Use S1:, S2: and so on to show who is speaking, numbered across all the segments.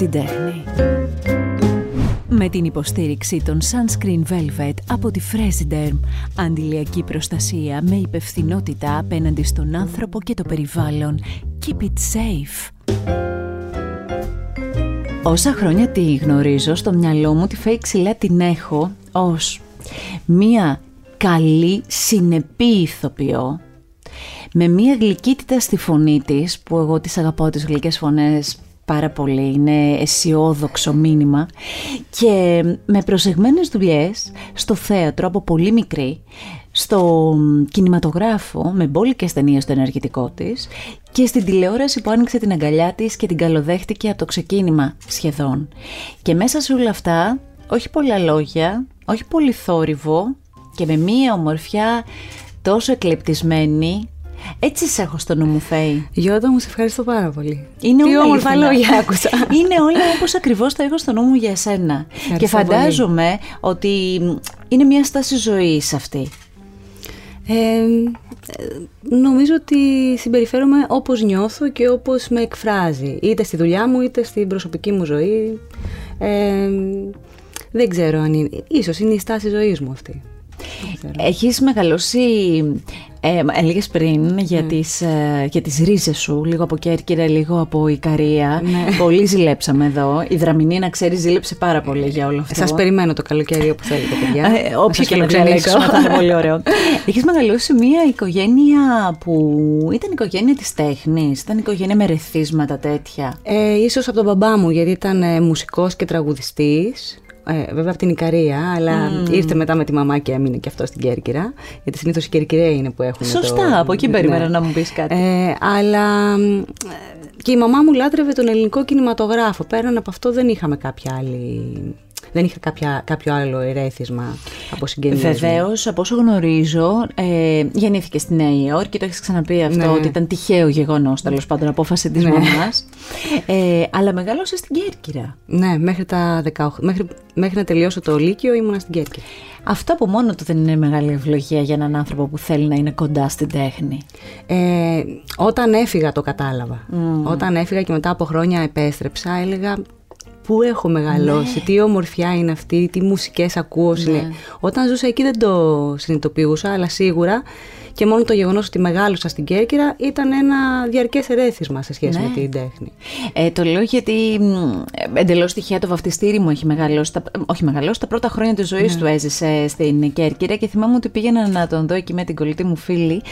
S1: στην τέχνη. Με την υποστήριξη των Sunscreen Velvet από τη Fresiderm, αντιλιακή προστασία με υπευθυνότητα απέναντι στον άνθρωπο και το περιβάλλον. Keep it safe. Όσα χρόνια τη γνωρίζω, στο μυαλό μου τη φέη ξυλά την έχω ως μία καλή συνεπή ηθοποιό με μία γλυκύτητα στη φωνή της που εγώ τις αγαπάω τις γλυκές φωνές πάρα πολύ, είναι αισιόδοξο μήνυμα και με προσεγμένες δουλειές στο θέατρο από πολύ μικρή, στο κινηματογράφο με μπόλικες ταινίες στο ενεργητικό της και στην τηλεόραση που άνοιξε την αγκαλιά της και την καλοδέχτηκε από το ξεκίνημα σχεδόν. Και μέσα σε όλα αυτά, όχι πολλά λόγια, όχι πολύ θόρυβο και με μία ομορφιά τόσο εκλεπτισμένη έτσι σε έχω στο νου μου, Φέη.
S2: Γιώτα μου, σε ευχαριστώ πάρα πολύ.
S1: Είναι
S2: Τι
S1: όλα
S2: όμορφα
S1: αληθινά.
S2: λόγια άκουσα.
S1: Είναι όλα όπως ακριβώς τα έχω στο νου μου για εσένα. και φαντάζομαι ότι είναι μια στάση ζωής αυτή.
S2: Ε, ε, νομίζω ότι συμπεριφέρομαι όπως νιώθω και όπως με εκφράζει. Είτε στη δουλειά μου, είτε στην προσωπική μου ζωή. Ε, δεν ξέρω αν είναι. Ίσως είναι η στάση ζωής μου αυτή. Δεν ξέρω.
S1: Έχεις μεγαλώσει, ε, έλεγες πριν, για,
S2: Ναι.
S1: τις, ε, για τις ρίζες σου, λίγο από Κέρκυρα, λίγο από Ικαρία.
S2: Ναι.
S1: Πολύ ζηλέψαμε εδώ. Η Δραμηνή, να ξέρεις, ζήλεψε πάρα πολύ για όλο αυτό.
S2: Σας περιμένω το καλοκαίρι όπου θέλετε, παιδιά.
S1: Ε,
S2: Να
S1: όποιο
S2: σας
S1: και να
S2: φιλοξενήσω.
S1: διαλέξουμε θα είναι πολύ ωραίο. Έχεις μεγαλώσει σε μια οικογένεια που ήταν οικογένεια της τέχνης, ήταν οικογένεια με ρεθίσματα τέτοια;
S2: Ε, ίσως από τον μπαμπά μου, γιατί ήταν ε, μουσικός και τραγουδιστής. Ε, βέβαια από την Ικαρία, αλλά ήρθε μετά με τη μαμά και έμεινε και αυτό στην Κέρκυρα. Γιατί συνήθως οι Κερκυραίοι είναι που έχουν.
S1: Σωστά,
S2: το...
S1: από εκεί
S2: ναι.
S1: περίμενα να μου πεις κάτι.
S2: Ε, αλλά μ, και η μαμά μου λάτρευε τον ελληνικό κινηματογράφο. Πέραν από αυτό δεν είχαμε κάποια άλλη. Δεν είχα κάποια, κάποιο άλλο ερέθισμα από συγγενείς μου.
S1: Βεβαίως, από όσο γνωρίζω, ε, γεννήθηκε στη Νέα Υόρκη, το έχεις ξαναπεί αυτό,
S2: Ναι.
S1: ότι ήταν τυχαίο γεγονός, τέλος πάντων, απόφαση της
S2: Ναι.
S1: μαμάς. Ε, αλλά μεγάλωσε στην Κέρκυρα.
S2: Ναι, μέχρι, τα 18, μέχρι, μέχρι να τελειώσω το Λύκειο ήμουνα στην Κέρκυρα.
S1: Αυτό από μόνο του δεν είναι μεγάλη ευλογία για έναν άνθρωπο που θέλει να είναι κοντά στην τέχνη.
S2: Ε, όταν έφυγα το κατάλαβα. Όταν έφυγα και μετά από χρόνια επέστρεψα, έλεγα πού έχω μεγαλώσει, τι ομορφιά είναι αυτή, τι μουσικές ακούω. συνε- Όταν ζούσα εκεί δεν το συνειδητοποιούσα, αλλά σίγουρα και μόνο το γεγονός ότι μεγάλωσα στην Κέρκυρα ήταν ένα διαρκές ερέθισμα σε σχέση
S1: Ναι.
S2: με την τέχνη.
S1: Ε, το λέω γιατί εντελώς τυχαία το βαφτιστήρι μου έχει μεγαλώσει. Τα, όχι μεγαλώσει, τα πρώτα χρόνια της ζωής του έζησε στην Κέρκυρα και θυμάμαι ότι πήγαινα να τον δω εκεί με την κολλητή μου φίλη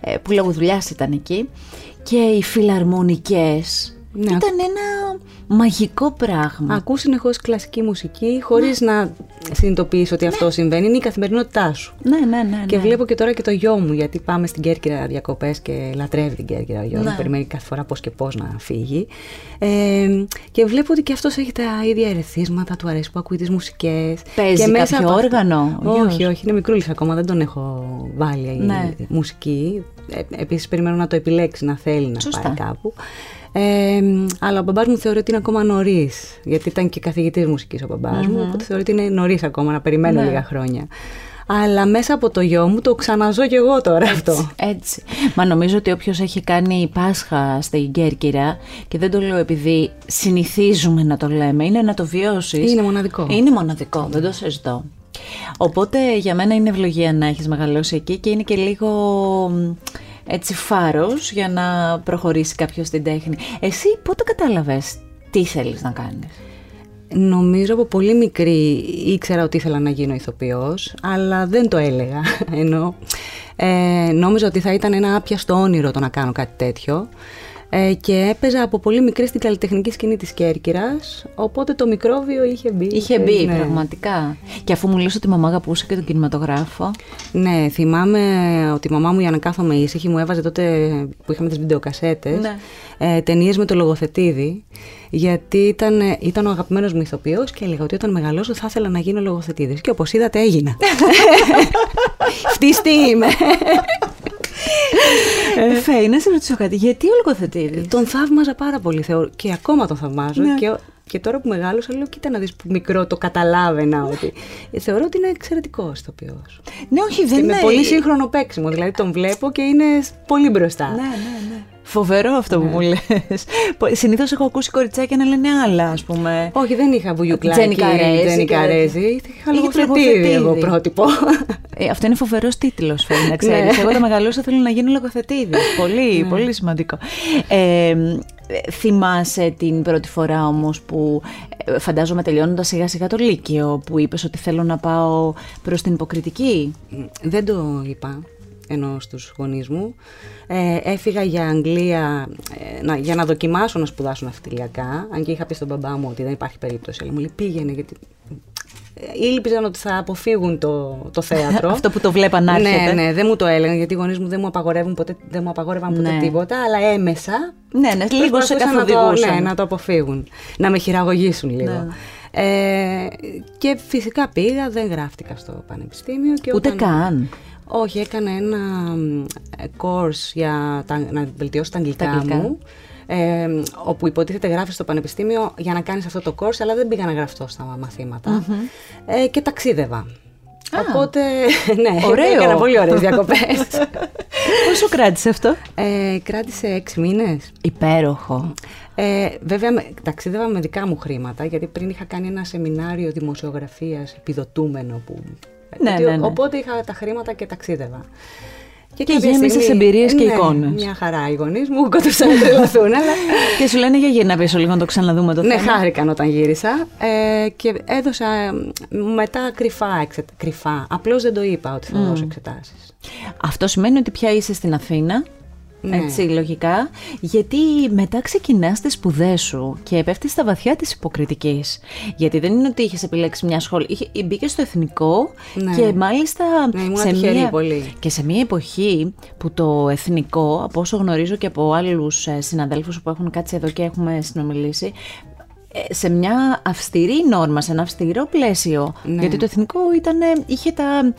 S1: ε, που λόγω δουλειάς ήταν εκεί. Και οι φιλαρμονικές
S2: Ναι.
S1: ήταν ένα μαγικό πράγμα.
S2: Ακούς συνεχώς κλασική μουσική χωρίς να συνειδητοποιείς ότι αυτό συμβαίνει. Είναι η καθημερινότητά σου.
S1: Ναι, ναι, ναι.
S2: Και
S1: ναι.
S2: βλέπω και τώρα και το γιο μου, γιατί πάμε στην Κέρκυρα διακοπές και λατρεύει την Κέρκυρα ο γιος μου.
S1: Ναι.
S2: Περιμένει κάθε φορά πώς και πώς να φύγει. Ε, και βλέπω ότι και αυτός έχει τα ίδια ερεθίσματα, του αρέσει που ακούει τις μουσικές.
S1: Παίζει κάποιο όργανο, ο
S2: Όχι,
S1: γιος;
S2: όχι, είναι μικρούλης ακόμα, δεν τον έχω βάλει
S1: Ναι.
S2: μουσική. Ε, Επίσης, περιμένω να το επιλέξει, να θέλει να
S1: Σωστά.
S2: πάει κάπου. Ε, αλλά ο μπαμπάς μου θεωρεί ότι είναι ακόμα νωρίς, γιατί ήταν και καθηγητής μουσικής ο μπαμπάς μου, οπότε θεωρεί ότι είναι νωρίς ακόμα να περιμένω
S1: Ναι.
S2: λίγα χρόνια. Αλλά μέσα από το γιο μου το ξαναζώ κι εγώ τώρα αυτό.
S1: Έτσι. Μα νομίζω ότι όποιος έχει κάνει Πάσχα στην Κέρκυρα και δεν το λέω επειδή συνηθίζουμε να το λέμε, είναι να το βιώσεις.
S2: Είναι μοναδικό.
S1: Είναι μοναδικό, δεν το συζητώ. Οπότε για μένα είναι ευλογία να έχεις μεγαλώσει εκεί και είναι και λίγο μ, έτσι φάρος για να προχωρήσει κάποιος στην τέχνη. Εσύ πότε κατάλαβες τι θέλεις να κάνεις;
S2: Νομίζω από πολύ μικρή ήξερα ότι ήθελα να γίνω ηθοποιός, αλλά δεν το έλεγα. Ενώ ε, νόμιζα ότι θα ήταν ένα άπιαστο όνειρο το να κάνω κάτι τέτοιο. Ε, και έπαιζα από πολύ μικρή στην καλλιτεχνική σκηνή της Κέρκυρας, οπότε το μικρόβιο είχε μπει.
S1: Είχε μπει
S2: Ναι.
S1: πραγματικά. Και αφού μου λες ότι η μαμά αγαπούσε και τον κινηματογράφο.
S2: Ναι, θυμάμαι ότι η μαμά μου για να κάθομαι ήσυχη μου έβαζε τότε που είχαμε τις βιντεοκασέτες
S1: Ναι.
S2: ε, ταινίες με το λογοθετήδι γιατί ήταν, ήταν ο αγαπημένος μου ηθοποιός και έλεγα ότι όταν μεγαλώσω θα ήθελα να γίνω λογοθετήδης και όπως είδατε έγινα. Φτίστη είμαι.
S1: Ε, Φέη, να σε ρωτήσω κάτι. Γιατί ο λογοθετήρης.
S2: τον θαύμαζα πάρα πολύ θεωρώ, και ακόμα τον θαυμάζω
S1: Ναι.
S2: και, και τώρα που μεγάλωσα λέω κοίτα να δεις που μικρό το καταλάβαινα ότι ε, θεωρώ ότι είναι εξαιρετικός ηθοποιός.
S1: Ναι, όχι,
S2: Και
S1: δεν
S2: με
S1: είναι.
S2: πολύ σύγχρονο παίξιμο. Δηλαδή τον βλέπω και είναι πολύ μπροστά.
S1: Ναι, ναι, ναι. Φοβερό αυτό που μου λες. Συνήθως έχω ακούσει κοριτσάκια να λένε άλλα, ας πούμε.
S2: Όχι, δεν είχα βουγιουκλάκι.
S1: Τζένι Καρέζη.
S2: Τζένι
S1: και-
S2: Καρέζη. Είχα
S1: Είχε
S2: λογοθετήδι εγώ
S1: λογοθετήδι.
S2: πρότυπο.
S1: Ε, αυτό είναι φοβερός τίτλος, φαίνεται να ξέρεις.
S2: Ναι.
S1: Εγώ όταν μεγαλώσω θέλω να γίνω λογοθετήδη. Πολύ, πολύ σημαντικό. Ε, ε, θυμάσαι την πρώτη φορά όμως που ε, φαντάζομαι τελειώνοντας σιγά σιγά το Λύκειο που είπες ότι θέλω να πάω προς την υποκριτική;
S2: δεν το είπα ενώ στους γονείς μου. Ε, έφυγα για Αγγλία ε, να, για να δοκιμάσω να σπουδάσω ναυτιλιακά. Αν και είχα πει στον μπαμπά μου ότι δεν υπάρχει περίπτωση. Αλλά μου λέει πήγαινε γιατί ε, ήλπιζαν ότι θα αποφύγουν το, το θέατρο.
S1: Αυτό που το βλέπαν να
S2: ναι,
S1: έρχεται.
S2: ναι, δεν μου το έλεγαν γιατί οι γονείς μου δεν μου, απαγορεύουν ποτέ, δεν μου απαγόρευαν ποτέ
S1: Ναι.
S2: τίποτα, αλλά έμεσα
S1: Ναι, ναι, λίγο σε
S2: προσπαθούσαν να το,
S1: καθοδηγούσαν.
S2: ναι, να το αποφύγουν, να με χειραγωγήσουν λίγο. Ε, και φυσικά πήγα, δεν γράφτηκα στο πανεπιστήμιο. Και
S1: Ούτε
S2: όταν-
S1: καν.
S2: όχι, έκανα ένα μ, ε, course για τα, να βελτιώσω τα αγγλικά,
S1: Τα αγγλικά.
S2: μου. Ε, όπου υποτίθεται γράφεις στο πανεπιστήμιο για να κάνεις αυτό το course, αλλά δεν πήγα να γραφτώ στα μαθηματα Ε, και ταξίδευα. Οπότε, ναι,
S1: Ωραίο.
S2: έκανα πολύ ωραίες διακοπές.
S1: Πόσο κράτησε αυτό;
S2: ε, κράτησε έξι μήνες.
S1: Υπέροχο.
S2: Ε, βέβαια, με- ταξίδευα με δικά μου χρήματα, γιατί πριν είχα κάνει ένα σεμινάριο δημοσιογραφίας επιδοτούμενο. Που,
S1: Ναι,
S2: γιατί
S1: ναι, ναι.
S2: Οπότε είχα τα χρήματα και ταξίδευα.
S1: Και
S2: κάποια
S1: γέμισες εμπειρίες και
S2: ναι,
S1: εικόνες.
S2: Μια χαρά οι γονείς μου κόντουσαν να τρελαθούν, αλλά
S1: Και σου λένε για γύρνα πίσω λίγο να το ξαναδούμε το
S2: ναι,
S1: θέμα.
S2: χάρηκαν όταν γύρισα ε, και έδωσα ε, μετά κρυφά, εξε, κρυφά. Απλώς δεν το είπα ότι θα δώσω εξετάσεις.
S1: Αυτό σημαίνει ότι πια είσαι στην Αθήνα.
S2: Ναι.
S1: Έτσι, λογικά. Γιατί μετά ξεκινάς τις σπουδές σου και πέφτεις στα βαθιά της υποκριτικής. Γιατί δεν είναι ότι είχες επιλέξει μια σχολή. Είχε, μπήκες στο εθνικό
S2: Ναι.
S1: και μάλιστα.
S2: Ναι, ήμουν τυχερή πολύ.
S1: Και σε μια εποχή που το εθνικό, από όσο γνωρίζω και από άλλους συναδέλφους που έχουν κάτσει εδώ και έχουμε συνομιλήσει, ε, σε μια αυστηρή νόρμα, σε ένα αυστηρό πλαίσιο.
S2: Ναι.
S1: Γιατί το εθνικό ήταν, είχε τα,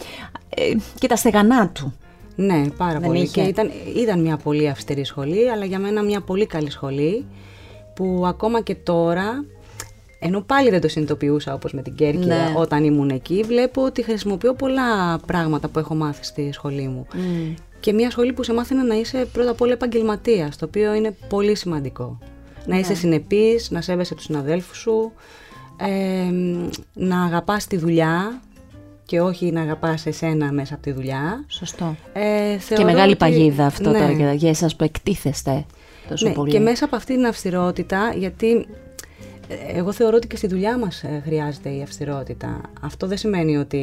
S1: ε, και τα στεγανά του.
S2: Ναι, πάρα
S1: Δεν
S2: πολύ.
S1: είχε.
S2: Και ήταν, ήταν μια πολύ αυστηρή σχολή, αλλά για μένα μια πολύ καλή σχολή που ακόμα και τώρα, ενώ πάλι δεν το συνειδητοποιούσα όπως με την Κέρκυρα
S1: Ναι.
S2: όταν ήμουν εκεί, βλέπω ότι χρησιμοποιώ πολλά πράγματα που έχω μάθει στη σχολή μου. Και μια σχολή που σε μάθαινε να είσαι πρώτα απ' όλα επαγγελματίας, το οποίο είναι πολύ σημαντικό. Να είσαι συνεπής, να σέβεσαι τους συναδέλφους σου, ε, να αγαπάς τη δουλειά και όχι να αγαπάς εσένα μέσα από τη δουλειά.
S1: Σωστό.
S2: Ε,
S1: Και
S2: θεωρώ
S1: μεγάλη
S2: ότι-
S1: παγίδα αυτό
S2: ναι.
S1: τώρα για, για εσάς που εκτίθεστε τόσο
S2: Ναι,
S1: πολύ.
S2: και μέσα από αυτή την αυστηρότητα, γιατί ε, εγώ θεωρώ ότι και στη δουλειά μας ε, χρειάζεται η αυστηρότητα. Αυτό δεν σημαίνει ότι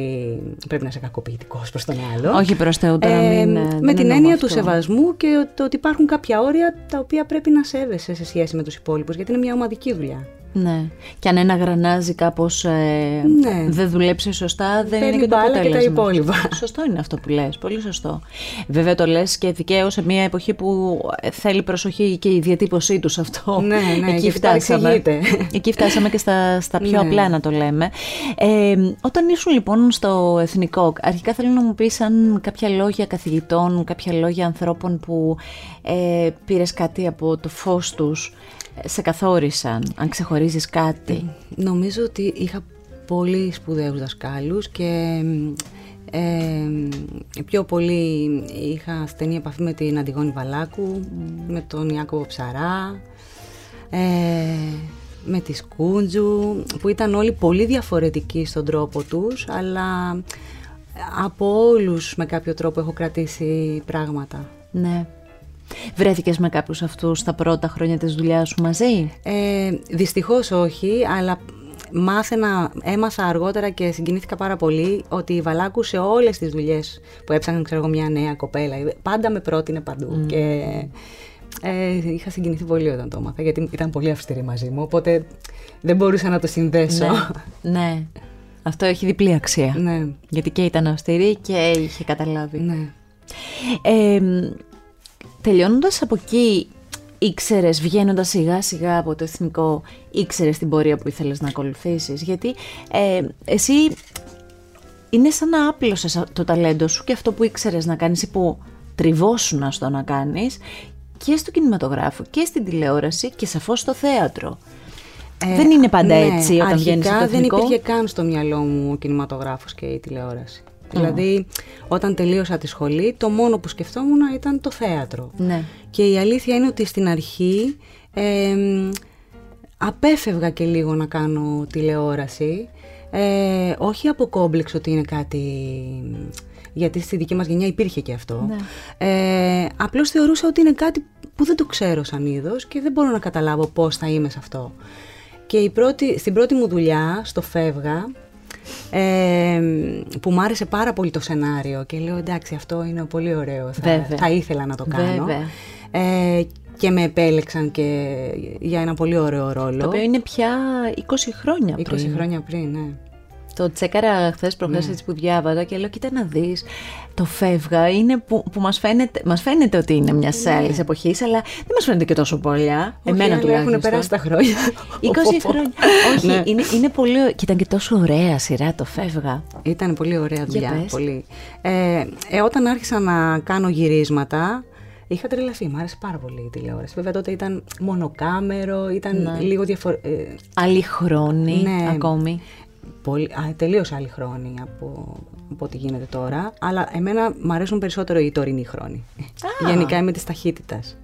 S2: πρέπει να είσαι κακοποιητικός προς τον άλλο.
S1: Όχι προς Θεού τώρα μην... ε,
S2: με
S1: δεν
S2: την
S1: εννοώ
S2: έννοια
S1: αυτό.
S2: του σεβασμού και το ότι υπάρχουν κάποια όρια τα οποία πρέπει να σέβεσαι σε σχέση με τους υπόλοιπους, γιατί είναι μια ομαδική δουλειά.
S1: Ναι. Και αν ένα γρανάζι κάπως ε,
S2: Ναι.
S1: δεν δουλέψει σωστά, δεν
S2: Παίρνει
S1: είναι και το
S2: μπάλα και τα
S1: αποτέλεσμα.
S2: υπόλοιπα.
S1: Σωστό είναι αυτό που λες, πολύ σωστό. Βέβαια το λες και δικαίως σε μια εποχή που ε, θέλει προσοχή και η διατύπωσή τους σε αυτό.
S2: Ναι, ναι,
S1: Εκεί
S2: γιατί
S1: φτάσαμε.
S2: παρεξηγείται.
S1: Εκεί φτάσαμε και στα, στα πιο
S2: Ναι.
S1: απλά να το λέμε. Ε, όταν ήσουν λοιπόν στο εθνικό, αρχικά θέλω να μου πεις αν κάποια λόγια καθηγητών, κάποια λόγια ανθρώπων που ε, πήρες κάτι από το φως τους, ε, σε καθόρισαν, αν ξεχωρίζεις κάτι.
S2: Νομίζω ότι είχα πολύ σπουδαίους δασκάλους και ε, πιο πολύ είχα στενή επαφή με την Αντιγόνη Βαλάκου, με τον Ιάκωβο Ψαρά, ε, με τη Σκούντζου, που ήταν όλοι πολύ διαφορετικοί στον τρόπο τους, αλλά από όλους με κάποιο τρόπο έχω κρατήσει πράγματα.
S1: Ναι. Βρέθηκες με κάποιους αυτούς τα πρώτα χρόνια της δουλειάς σου μαζί;
S2: Ε, δυστυχώς όχι, αλλά μάθαινα, έμαθα αργότερα και συγκινήθηκα πάρα πολύ ότι η Βαλάκου σε όλες τις δουλειές που έψαχναν ξέρω εγώ μια νέα κοπέλα πάντα με πρότεινε παντού και ε, είχα συγκινηθεί πολύ όταν το έμαθα γιατί ήταν πολύ αυστηρή μαζί μου οπότε δεν μπορούσα να το συνδέσω.
S1: Ναι. ναι. Αυτό έχει διπλή αξία.
S2: ναι.
S1: Γιατί και ήταν αυστηρή και είχε καταλάβει.
S2: ναι.
S1: Ε, τελειώνοντας από εκεί, ήξερες, βγαίνοντας σιγά σιγά από το εθνικό, ήξερες την πορεία που ήθελες να ακολουθήσεις; Γιατί ε, εσύ είναι σαν να άπλωσες το ταλέντο σου και αυτό που ήξερες να κάνεις ή που τριβόσουνα στο να κάνεις και στο κινηματογράφο και στην τηλεόραση και σαφώς στο θέατρο.
S2: Ε,
S1: δεν είναι πάντα
S2: ναι,
S1: έτσι όταν βγαίνεις
S2: αρχικά
S1: στο
S2: δεν
S1: εθνικό.
S2: υπήρχε καν στο μυαλό μου ο κινηματογράφος και η τηλεόραση. Δηλαδή, όταν τελείωσα τη σχολή, το μόνο που σκεφτόμουν ήταν το θέατρο.
S1: Ναι.
S2: Και η αλήθεια είναι ότι στην αρχή ε, απέφευγα και λίγο να κάνω τηλεόραση. Ε, όχι από κόμπλεξ ότι είναι κάτι... Γιατί στη δική μας γενιά υπήρχε και αυτό.
S1: Ναι.
S2: Ε, απλώς θεωρούσα ότι είναι κάτι που δεν το ξέρω σαν είδος και δεν μπορώ να καταλάβω πώς θα είμαι σε αυτό. Και η πρώτη, στην πρώτη μου δουλειά, στο Φεύγα, ε, που μου άρεσε πάρα πολύ το σενάριο και λέω εντάξει αυτό είναι πολύ ωραίο, θα,
S1: Βέβαια.
S2: θα ήθελα να το κάνω.
S1: Βέβαια.
S2: Ε, και με επέλεξαν και για ένα πολύ ωραίο ρόλο.
S1: Το οποίο είναι πια 20 χρόνια
S2: 20
S1: πριν.
S2: χρόνια πριν, ναι.
S1: Το τσέκαρα χθες προχθές έτσι που διάβαζα και λέω: Κοίτα να δεις. Το φεύγα είναι που, που μας φαίνεται, μας φαίνεται ότι είναι μια
S2: Ναι.
S1: άλλη εποχής, αλλά δεν μας φαίνεται και τόσο πολλά. Εμένα
S2: Όχι, αλλά
S1: τουλάχιστον.
S2: Έχουν περάσει τα χρόνια.
S1: 20 χρόνια. Όχι,
S2: Ναι.
S1: είναι, είναι πολύ. Και ήταν και τόσο ωραία σειρά το φεύγα.
S2: Ήταν πολύ ωραία δουλειά.
S1: πες.
S2: Πολύ. Ε, ε, όταν άρχισα να κάνω γυρίσματα, είχα τρελαθεί. Μ' άρεσε πάρα πολύ η τηλεόραση. Βέβαια τότε ήταν μονοκάμερο, ήταν
S1: Ναι.
S2: λίγο διαφορετικό.
S1: Άλλη χρόνη
S2: Ναι.
S1: ακόμη.
S2: Πολύ, α, τελείως άλλη χρόνη από, από ό,τι γίνεται τώρα. Αλλά εμένα μου αρέσουν περισσότερο οι τωρινοί χρόνοι. Γενικά είμαι της ταχύτητας.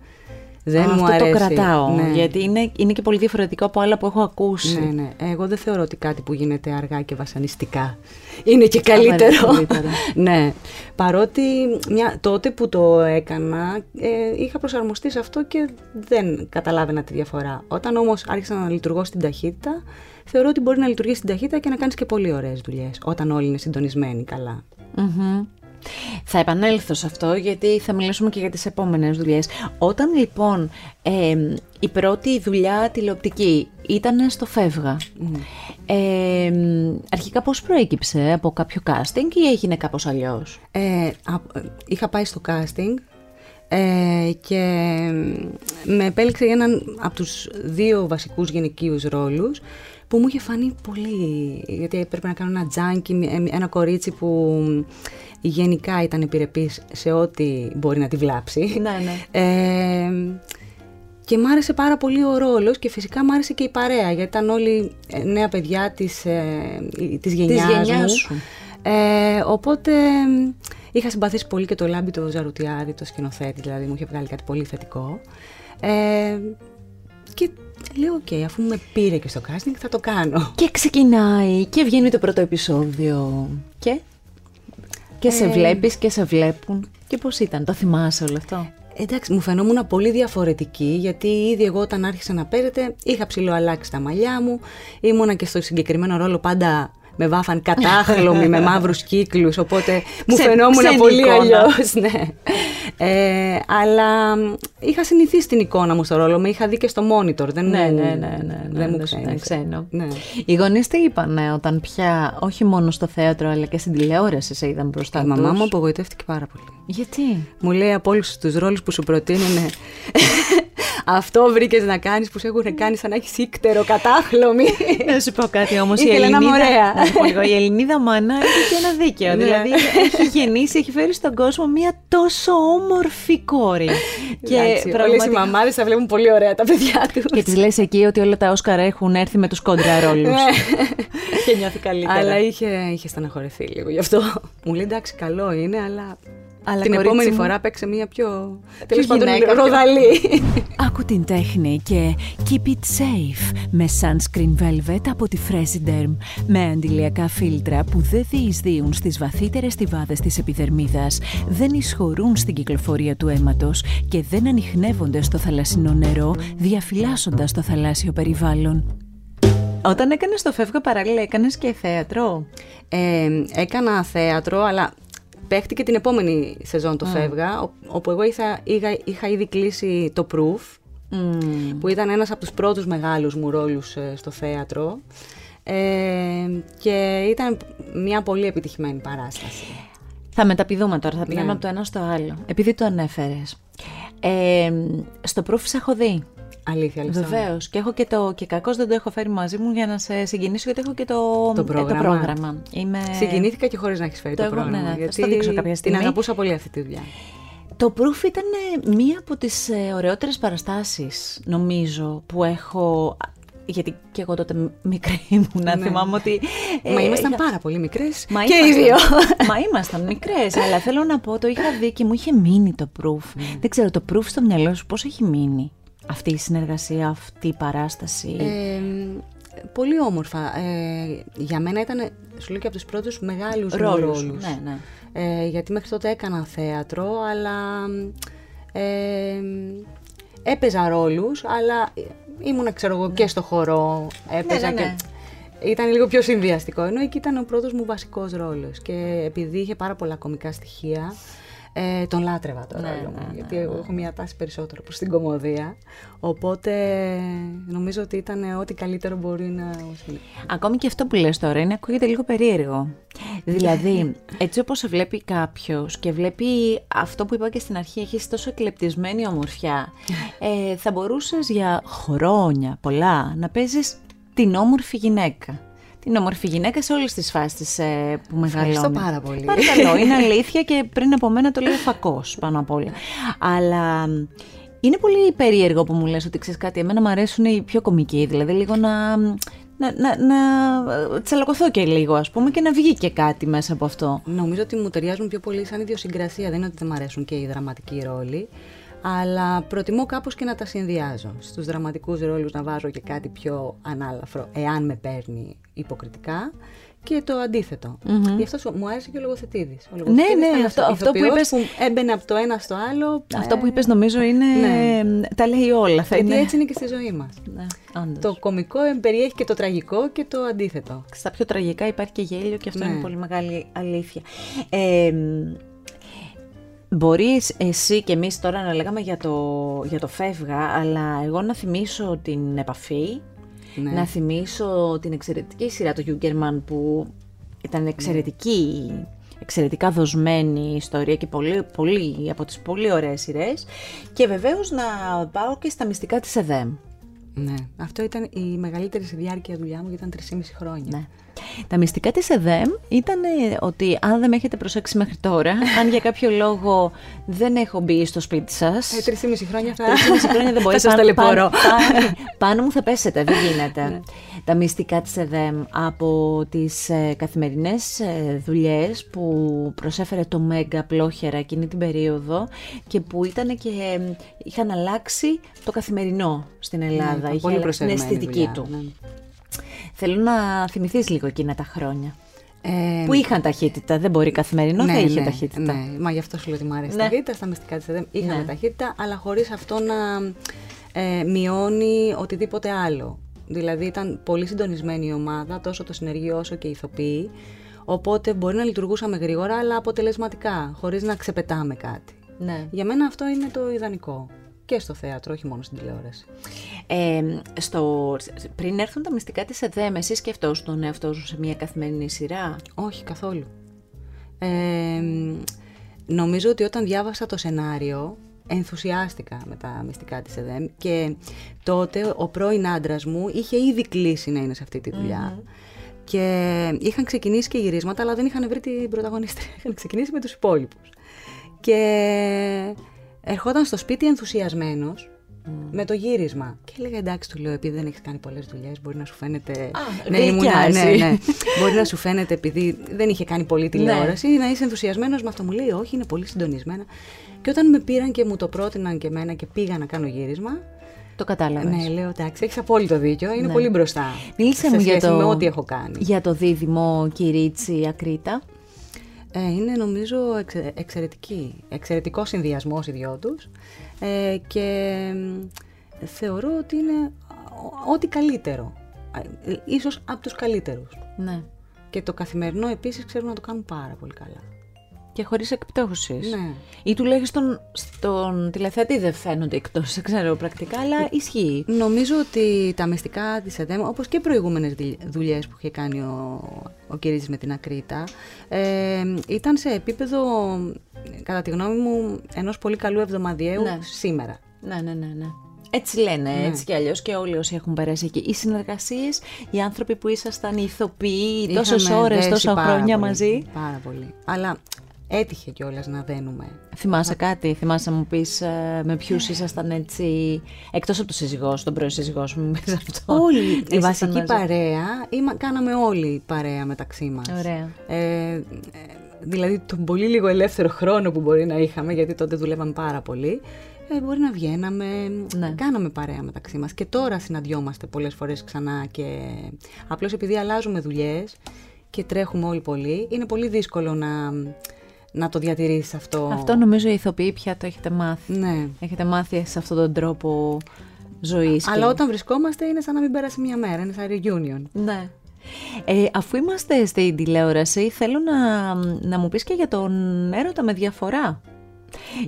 S2: Δεν
S1: Α,
S2: μου
S1: αυτό
S2: αρέσει.
S1: το κρατάω.
S2: Ναι.
S1: Γιατί είναι, είναι και πολύ διαφορετικό από άλλα που έχω ακούσει.
S2: Ναι, ναι. Εγώ δεν θεωρώ ότι κάτι που γίνεται αργά και βασανιστικά είναι και καλύτερο.
S1: καλύτερο.
S2: ναι. Παρότι μια, τότε που το έκανα ε, είχα προσαρμοστεί σε αυτό και δεν καταλάβαινα τη διαφορά. Όταν όμως άρχισα να λειτουργώ στην ταχύτητα, θεωρώ ότι μπορεί να λειτουργεί στην ταχύτητα και να κάνεις και πολύ ωραίες δουλειές, όταν όλοι είναι συντονισμένοι καλά.
S1: Μμμ. Θα επανέλθω σε αυτό γιατί θα μιλήσουμε και για τις επόμενες δουλειές. Όταν λοιπόν ε, η πρώτη δουλειά τηλεοπτική ήταν στο Φεύγα, ε, αρχικά πώς προέκυψε από κάποιο casting ή έγινε κάπως αλλιώς;
S2: Ε, α- είχα πάει στο casting ε, και με επέλεξε για έναν από τους δύο βασικούς γυναικείους ρόλους που μου είχε φανεί πολύ, γιατί έπρεπε να κάνω ένα τζάνκι, ε, ένα κορίτσι που γενικά ήταν επιρρεπής σε ό,τι μπορεί να τη βλάψει.
S1: Ναι, ναι.
S2: Ε, και μ' άρεσε πάρα πολύ ο ρόλος και φυσικά μ' άρεσε και η παρέα γιατί ήταν όλοι ε, νέα παιδιά της, ε, της γενιάς,
S1: γενιάς
S2: μου.
S1: σου.
S2: Ε, οπότε μ, είχα συμπαθήσει πολύ και το Λάμπη το Ζαρουτιάδη, το σκηνοθέτη, δηλαδή μου είχε βγάλει κάτι πολύ θετικό. Ε, και λέω, οκ, αφού με πήρε και στο casting θα το κάνω.
S1: Και ξεκινάει και βγαίνει το πρώτο επεισόδιο και... Και σε
S2: Ε,
S1: βλέπεις και σε βλέπουν. Και πώς ήταν, το θυμάσαι όλο αυτό;
S2: Εντάξει, μου φαινόμουν πολύ διαφορετική γιατί ήδη εγώ όταν άρχισε να παίζεται είχα ψιλοαλλάξει τα μαλλιά μου. Ήμουνα και στο συγκεκριμένο ρόλο πάντα με βάφαν κατάχλωμη με μαύρους κύκλους οπότε μου
S1: Ξε-
S2: φαινόμουν
S1: ξένη
S2: πολύ
S1: εικόνα.
S2: αλλιώς. Ναι. Ε, αλλά μ, είχα συνηθίσει την εικόνα μου στο ρόλο, με είχα δει και στο monitor. Δεν
S1: Ναι,
S2: μου,
S1: ναι, ναι, ναι, ναι,
S2: δεν μου
S1: δεν σου ήταν
S2: ξένησε.
S1: ξένο.
S2: Ναι.
S1: Οι γονείς τι είπανε όταν πια, όχι μόνο στο θέατρο αλλά και στην τηλεόραση σε είδαν μπροστά
S2: Η
S1: τους;
S2: μαμά μου απογοητεύτηκε πάρα πολύ.
S1: Γιατί;
S2: Μου λέει από όλους τους ρόλους που σου προτείνουν. Αυτό βρήκες να κάνεις που σε έχουν κάνει σαν να έχεις ύκτερο κατάχλωμη.
S1: Να σου πω κάτι όμως. Η
S2: Ήθελε να είμαι
S1: Ελληνίδα,
S2: ωραία.
S1: Να σου πω λίγο, η Ελληνίδα μάνα έχει και ένα δίκαιο.
S2: Ναι.
S1: δηλαδή έχει γεννήσει, έχει φέρει στον κόσμο μια τόσο όμορφη κόρη.
S2: και όλες οι
S1: πραγματικά-
S2: μαμάδες θα βλέπουν πολύ ωραία τα παιδιά τους.
S1: Και τη λες εκεί ότι όλα τα Όσκαρ έχουν έρθει με τους κόντρα ρόλους.
S2: Ναι.
S1: και νιώθει καλύτερα.
S2: αλλά είχε, είχε στεναχωρηθεί λίγο γι' αυτό. Μου λέει εντάξει, καλό είναι, αλλά.
S1: Αλλά,
S2: την
S1: κορίτσι
S2: επόμενη
S1: μου,
S2: φορά παίξε μια πιο. τέλος πάντων,
S1: γυναίκα, πιο-
S2: ροδαλή.
S1: Άκου την τέχνη και Keep It Safe με Sunscreen Velvet από τη Fresiderm με αντιλιακά φίλτρα που δεν διεισδύουν στις βαθύτερες στιβάδες της επιδερμίδας, δεν εισχωρούν στην κυκλοφορία του αίματος και δεν ανοιχνεύονται στο θαλασσινό νερό διαφυλάσσοντας το θαλάσσιο περιβάλλον. Όταν έκανες το φεύγα παράλληλα έκανες και θέατρο.
S2: Ε, έκανα θέατρο, αλλά παίχτηκε την επόμενη σεζόν το Φεύγα, ο- όπου εγώ είχα, είχα, είχα ήδη κλείσει το Proof, που ήταν ένας από τους πρώτους μεγάλους μου ρόλους ε, στο θέατρο ε, και ήταν μια πολύ επιτυχημένη παράσταση.
S1: Θα μεταπηδούμε τώρα, θα πηγαίνουμε
S2: Ναι.
S1: από το ένα στο άλλο. Επειδή το ανέφερες. Ε, στο proof σε έχω δει.
S2: Αλήθεια, Αλεξάνδρα.
S1: Βεβαίως. Και έχω και το. Και κακώς δεν το έχω φέρει μαζί μου για να σε συγκινήσω, γιατί έχω και το,
S2: Το
S1: ε,
S2: πρόγραμμα.
S1: πρόγραμμα. Είμαι...
S2: Συγκινήθηκα και χωρίς να έχεις φέρει
S1: Το
S2: το,
S1: έχω,
S2: πρόγραμμα.
S1: ναι, ναι, θα
S2: γιατί
S1: στο δείξω κάποια στιγμή.
S2: την αγαπούσα πολύ αυτή τη δουλειά.
S1: Το proof ήταν ε, μία από τις ε, ωραιότερες παραστάσεις, νομίζω, που έχω γιατί και εγώ τότε μικρή ήμουν, να
S2: Ναι.
S1: θυμάμαι ότι...
S2: Μα
S1: ε,
S2: ήμασταν
S1: είχα-
S2: πάρα πολύ μικρές
S1: Μα
S2: και οι
S1: ήμασταν-
S2: δύο.
S1: Μα ήμασταν μικρές, αλλά θέλω να πω, το είχα δει και μου είχε μείνει το proof.
S2: Ναι.
S1: Δεν ξέρω, το proof στο μυαλό σου πώς έχει μείνει; Αυτή η συνεργασία, αυτή η παράσταση;
S2: Ε, πολύ όμορφα. Ε, για μένα ήταν, σου λέω και από τους πρώτους μεγάλους μου
S1: Ρόλους.
S2: ρόλους.
S1: Ναι, ναι.
S2: Ε, γιατί μέχρι τότε έκανα θέατρο, αλλά ε, έπαιζα ρόλους, αλλά ήμουν ξέρω εγώ και στο χορό, έπαιζα
S1: Ναι, ναι, ναι.
S2: και ήταν λίγο πιο συνδυαστικό, ενώ εκεί ήταν ο πρώτος μου βασικός ρόλος και επειδή είχε πάρα πολλά κομικά στοιχεία, ε, τον λάτρευα το
S1: Ναι,
S2: ρόλο
S1: ναι,
S2: μου,
S1: ναι,
S2: γιατί εγώ έχω μια τάση περισσότερο προς την κομμωδία, οπότε νομίζω ότι ήταν ό,τι καλύτερο μπορεί να συμβεί.
S1: Ακόμη και αυτό που λες τώρα είναι ακούγεται λίγο περίεργο. Δηλαδή, έτσι όπως σε βλέπει κάποιος και βλέπει αυτό που είπα και στην αρχή, έχεις τόσο εκλεπτισμένη ομορφιά, ε, θα μπορούσες για χρόνια πολλά να παίζεις την όμορφη γυναίκα. Την όμορφη γυναίκα σε όλες τις φάσεις ε, που μεγαλώνει.
S2: Ευχαριστώ πάρα πολύ.
S1: Παρακαλώ, είναι αλήθεια και πριν από μένα το λέει ο φακός πάνω απ' όλα. Αλλά μ, είναι πολύ περίεργο που μου λες ότι ξέρεις κάτι, εμένα μου αρέσουν οι πιο κομικοί, δηλαδή λίγο να, να, να, να ε, τσαλακωθώ και λίγο ας πούμε και να βγει και κάτι μέσα από αυτό.
S2: Νομίζω ότι μου ταιριάζουν πιο πολύ σαν ιδιοσυγκρασία. Δεν είναι ότι δεν μου αρέσουν και οι δραματικοί ρόλοι. Αλλά προτιμώ κάπως και να τα συνδυάζω. Στους δραματικούς ρόλους να βάζω και κάτι πιο ανάλαφρο, εάν με παίρνει υποκριτικά. Και το αντιθετο Γι' αυτό σου- μου άρεσε και ο λογοθετήδης. Ο λογοθετήδης
S1: ναι,
S2: ήταν
S1: αυτό- αυτό που
S2: ηθοποιός
S1: είπες-
S2: που έμπαινε από το ένα στο άλλο.
S1: Αυτό που
S2: ε,
S1: είπες νομίζω είναι,
S2: ναι.
S1: τα λέει όλα. Θα
S2: Γιατί
S1: είναι...
S2: έτσι είναι και στη ζωή μας.
S1: Ναι, όντως.
S2: Το κωμικό περιέχει και το τραγικό και το αντίθετο.
S1: Στα πιο τραγικά υπάρχει και γέλιο και αυτό
S2: Ναι.
S1: είναι πολύ μεγάλη αλήθεια. Ε, μ, μπορείς εσύ και εμείς τώρα να λέγαμε για το, για το φεύγα, αλλά εγώ να θυμίσω την επαφή,
S2: Ναι.
S1: να θυμίσω την εξαιρετική σειρά του Γιούγκερμαν που ήταν εξαιρετική, εξαιρετικά δοσμένη ιστορία και πολύ, πολύ, από τις πολύ ωραίες σειρές και βεβαίως να πάω και στα μυστικά της ΕΔΕΜ.
S2: Ναι. Αυτό ήταν η μεγαλύτερη σε διάρκεια δουλειά μου, γιατί ήταν 3,5 χρόνια.
S1: Ναι. Τα μυστικά της ΕΔΕΜ ήταν ε, ότι αν δεν με έχετε προσέξει μέχρι τώρα, αν για κάποιο λόγο δεν έχω μπει στο σπίτι σας,
S2: Ε, 3,5 χρόνια θα...
S1: 3,5 χρόνια δεν μπορεί
S2: Θα σας ταλαιπωρώ.
S1: Πάνω, πάνω μου θα πέσετε, δεν γίνεται. Τα μυστικά της ΕΔΕΜ από τις ε, καθημερινές ε, δουλειές που προσέφερε το Μέγκα πλόχερα εκείνη την περίοδο και που ήταν και ε, είχαν αλλάξει το καθημερινό στην Ελλάδα.
S2: ήταν
S1: Είχε
S2: πολύ
S1: αλλάξει την
S2: προσεγμένη
S1: αισθητική
S2: δουλειά,
S1: του.
S2: ναι.
S1: Θέλω να θυμηθείς λίγο εκείνα τα χρόνια.
S2: Ε,
S1: Που είχαν ταχύτητα, δεν μπορεί καθημερινό, θα είχε ταχύτητα.
S2: Ναι, μα γι' αυτό σου λέω ότι μου αρέσει
S1: Ναι.
S2: η ταχύτητα. Στα μυστικά της ΕΔΕΜ είχαμε
S1: Ναι.
S2: ταχύτητα, αλλά χωρίς αυτό να ε, μειώνει οτιδήποτε άλλο. Δηλαδή ήταν πολύ συντονισμένη η ομάδα, τόσο το συνεργείο όσο και οι ηθοποιοί. Οπότε μπορεί να λειτουργούσαμε γρήγορα, αλλά αποτελεσματικά, χωρίς να ξεπετάμε κάτι.
S1: Ναι.
S2: Για μένα αυτό είναι το ιδανικό. Και στο θέατρο, όχι μόνο στην τηλεόραση.
S1: Ε, στο, πριν έρθουν τα μυστικά της ΕΔΕΜ, εσύ σκεφτόσουν τον εαυτό σου σε μια καθημερινή σειρά;
S2: Όχι, καθόλου. Ε, νομίζω ότι όταν διάβασα το σενάριο, ενθουσιάστηκα με τα μυστικά της ΕΔΕΜ και τότε ο πρώην άντρας μου είχε ήδη κλείσει να είναι σε αυτή τη δουλειά. Και είχαν ξεκινήσει και γυρίσματα, αλλά δεν είχαν βρει την πρωταγωνίστρια. Είχαν ξεκινήσει με τους υπόλοιπους. Και ερχόταν στο σπίτι ενθουσιασμένος με το γύρισμα. Και έλεγα εντάξει, του λέω, επειδή δεν έχεις κάνει πολλές δουλειές, μπορεί να σου φαίνεται. ναι,
S1: γλυκιάζει.
S2: ναι, ναι. μπορεί να σου φαίνεται επειδή δεν είχε κάνει πολύ τηλεόραση, να είσαι ενθουσιασμένος με αυτό. Μου λέει, Όχι, είναι πολύ συντονισμένα. Και όταν με πήραν και μου το πρότειναν και εμένα και πήγα να κάνω γύρισμα.
S1: Το κατάλαβες.
S2: Ναι, λέω εντάξει, έχεις απόλυτο δίκιο. Είναι
S1: Ναι.
S2: πολύ μπροστά.
S1: Μίλησε
S2: σε
S1: μου για
S2: σχέση
S1: το,
S2: με ό,τι έχω κάνει.
S1: για το δίδυμο Κυρίτσι Ακρίτα.
S2: Ε, είναι νομίζω εξε, εξαιρετική. Εξαιρετικό συνδυασμός οι δυο τους ε, και μ, θεωρώ ότι είναι ό- ό,τι καλύτερο. Ε, ίσως από τους καλύτερους.
S1: Ναι.
S2: Και το καθημερινό επίσης ξέρουν να το κάνουν πάρα πολύ καλά.
S1: Και χωρίς εκπτώσεις.
S2: Ναι.
S1: Ή τουλάχιστον στον τηλεθεατή δεν φαίνονται εκτός, δεν ξέρω πρακτικά, αλλά ισχύει.
S2: Νομίζω ότι τα μυστικά της ΕΔΕΜ, όπως και προηγούμενες δι- δουλειές που είχε κάνει ο, ο Κυρίτης με την Ακρίτα, ε, ήταν σε επίπεδο, κατά τη γνώμη μου, ενός πολύ καλού εβδομαδιαίου
S1: Ναι.
S2: σήμερα.
S1: Ναι, ναι, ναι, ναι. Έτσι λένε, έτσι κι αλλιώς και όλοι όσοι έχουν περάσει εκεί. Οι συνεργασίες, οι άνθρωποι που ήσασταν οι ηθοποιοί τόσες
S2: Είχαμε
S1: ώρες,
S2: δέσει
S1: τόσα
S2: πάρα
S1: χρόνια
S2: πολύ,
S1: μαζί.
S2: Πάρα πολύ. Αλλά έτυχε κιόλας να δένουμε.
S1: Θυμάσαι κάτι, θυμάσαι να μου πεις ε, με ποιους ήσασταν έτσι, εκτός από το σύζυγό σου, τον πρώην σύζυγό σου, μου πεις αυτό.
S2: Όλοι, η βασική παρέα, είμα, κάναμε όλοι παρέα μεταξύ μας.
S1: Ωραία.
S2: Ε, ε, δηλαδή τον πολύ λίγο ελεύθερο χρόνο που μπορεί να είχαμε, γιατί τότε δουλεύαμε πάρα πολύ, ε, μπορεί να βγαίναμε,
S1: Ναι.
S2: κάναμε παρέα μεταξύ μας. Και τώρα συναντιόμαστε πολλές φορές ξανά και απλώς επειδή αλλάζουμε δουλειές και τρέχουμε όλοι πολύ, είναι πολύ δύσκολο να, να το διατηρήσεις αυτό.
S1: Αυτό νομίζω οι ηθοποιοί πια το έχετε μάθει.
S2: Ναι.
S1: Έχετε μάθει σε αυτόν τον τρόπο ζωής.
S2: Αλλά
S1: και-
S2: όταν βρισκόμαστε είναι σαν να μην πέρασε μια μέρα, είναι σαν reunion.
S1: Ναι. Ε, αφού είμαστε στην τηλεόραση, θέλω να, να μου πεις και για τον έρωτα με διαφορά.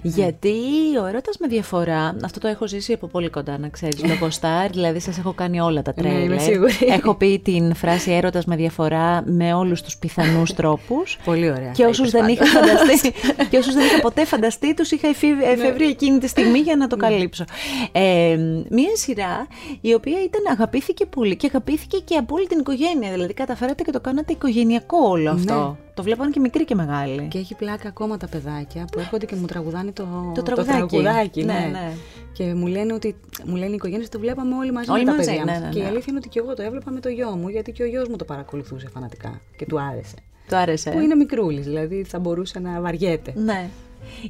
S1: Γιατί ο έρωτας με διαφορά, αυτό το έχω ζήσει από πολύ κοντά, να ξέρεις, λόγω Star, δηλαδή σας έχω κάνει όλα τα
S2: Ναι, είμαι
S1: τρέλερ.
S2: σίγουρη.
S1: Έχω πει την φράση έρωτας με διαφορά με όλους τους πιθανούς τρόπους.
S2: Πολύ ωραία.
S1: Και
S2: τα
S1: όσους,
S2: είπες
S1: δεν είχα
S2: πάντως.
S1: φανταστεί, και όσους δεν είχα ποτέ φανταστεί, τους είχα εφη- εφεύρει εκείνη τη στιγμή για να το καλύψω. Ε, μία σειρά η οποία ήταν, αγαπήθηκε πολύ και αγαπήθηκε και από όλη την οικογένεια. Δηλαδή καταφέρατε και το κάνατε οικογενειακό όλο αυτό. Το βλέπαν και μικροί και μεγάλοι.
S2: Και έχει πλάκα ακόμα τα παιδάκια που έρχονται και μου τραγουδάνε το,
S1: Το τραγουδάκι.
S2: τραγουδάκι,
S1: Ναι,
S2: ναι.
S1: ναι.
S2: Και μου λένε ότι μου λένε οι οικογένειες ότι το βλέπαμε όλοι μαζί
S1: Όλοι
S2: με τα
S1: μαζί,
S2: παιδιά
S1: ναι,
S2: μας.
S1: ναι,
S2: Και η
S1: ναι.
S2: αλήθεια είναι ότι και εγώ το έβλεπα με το γιο μου, γιατί και ο γιος μου το παρακολουθούσε φανατικά και του άρεσε.
S1: Το άρεσε.
S2: Που είναι μικρούλης, δηλαδή θα μπορούσε να βαριέται.
S1: Ναι.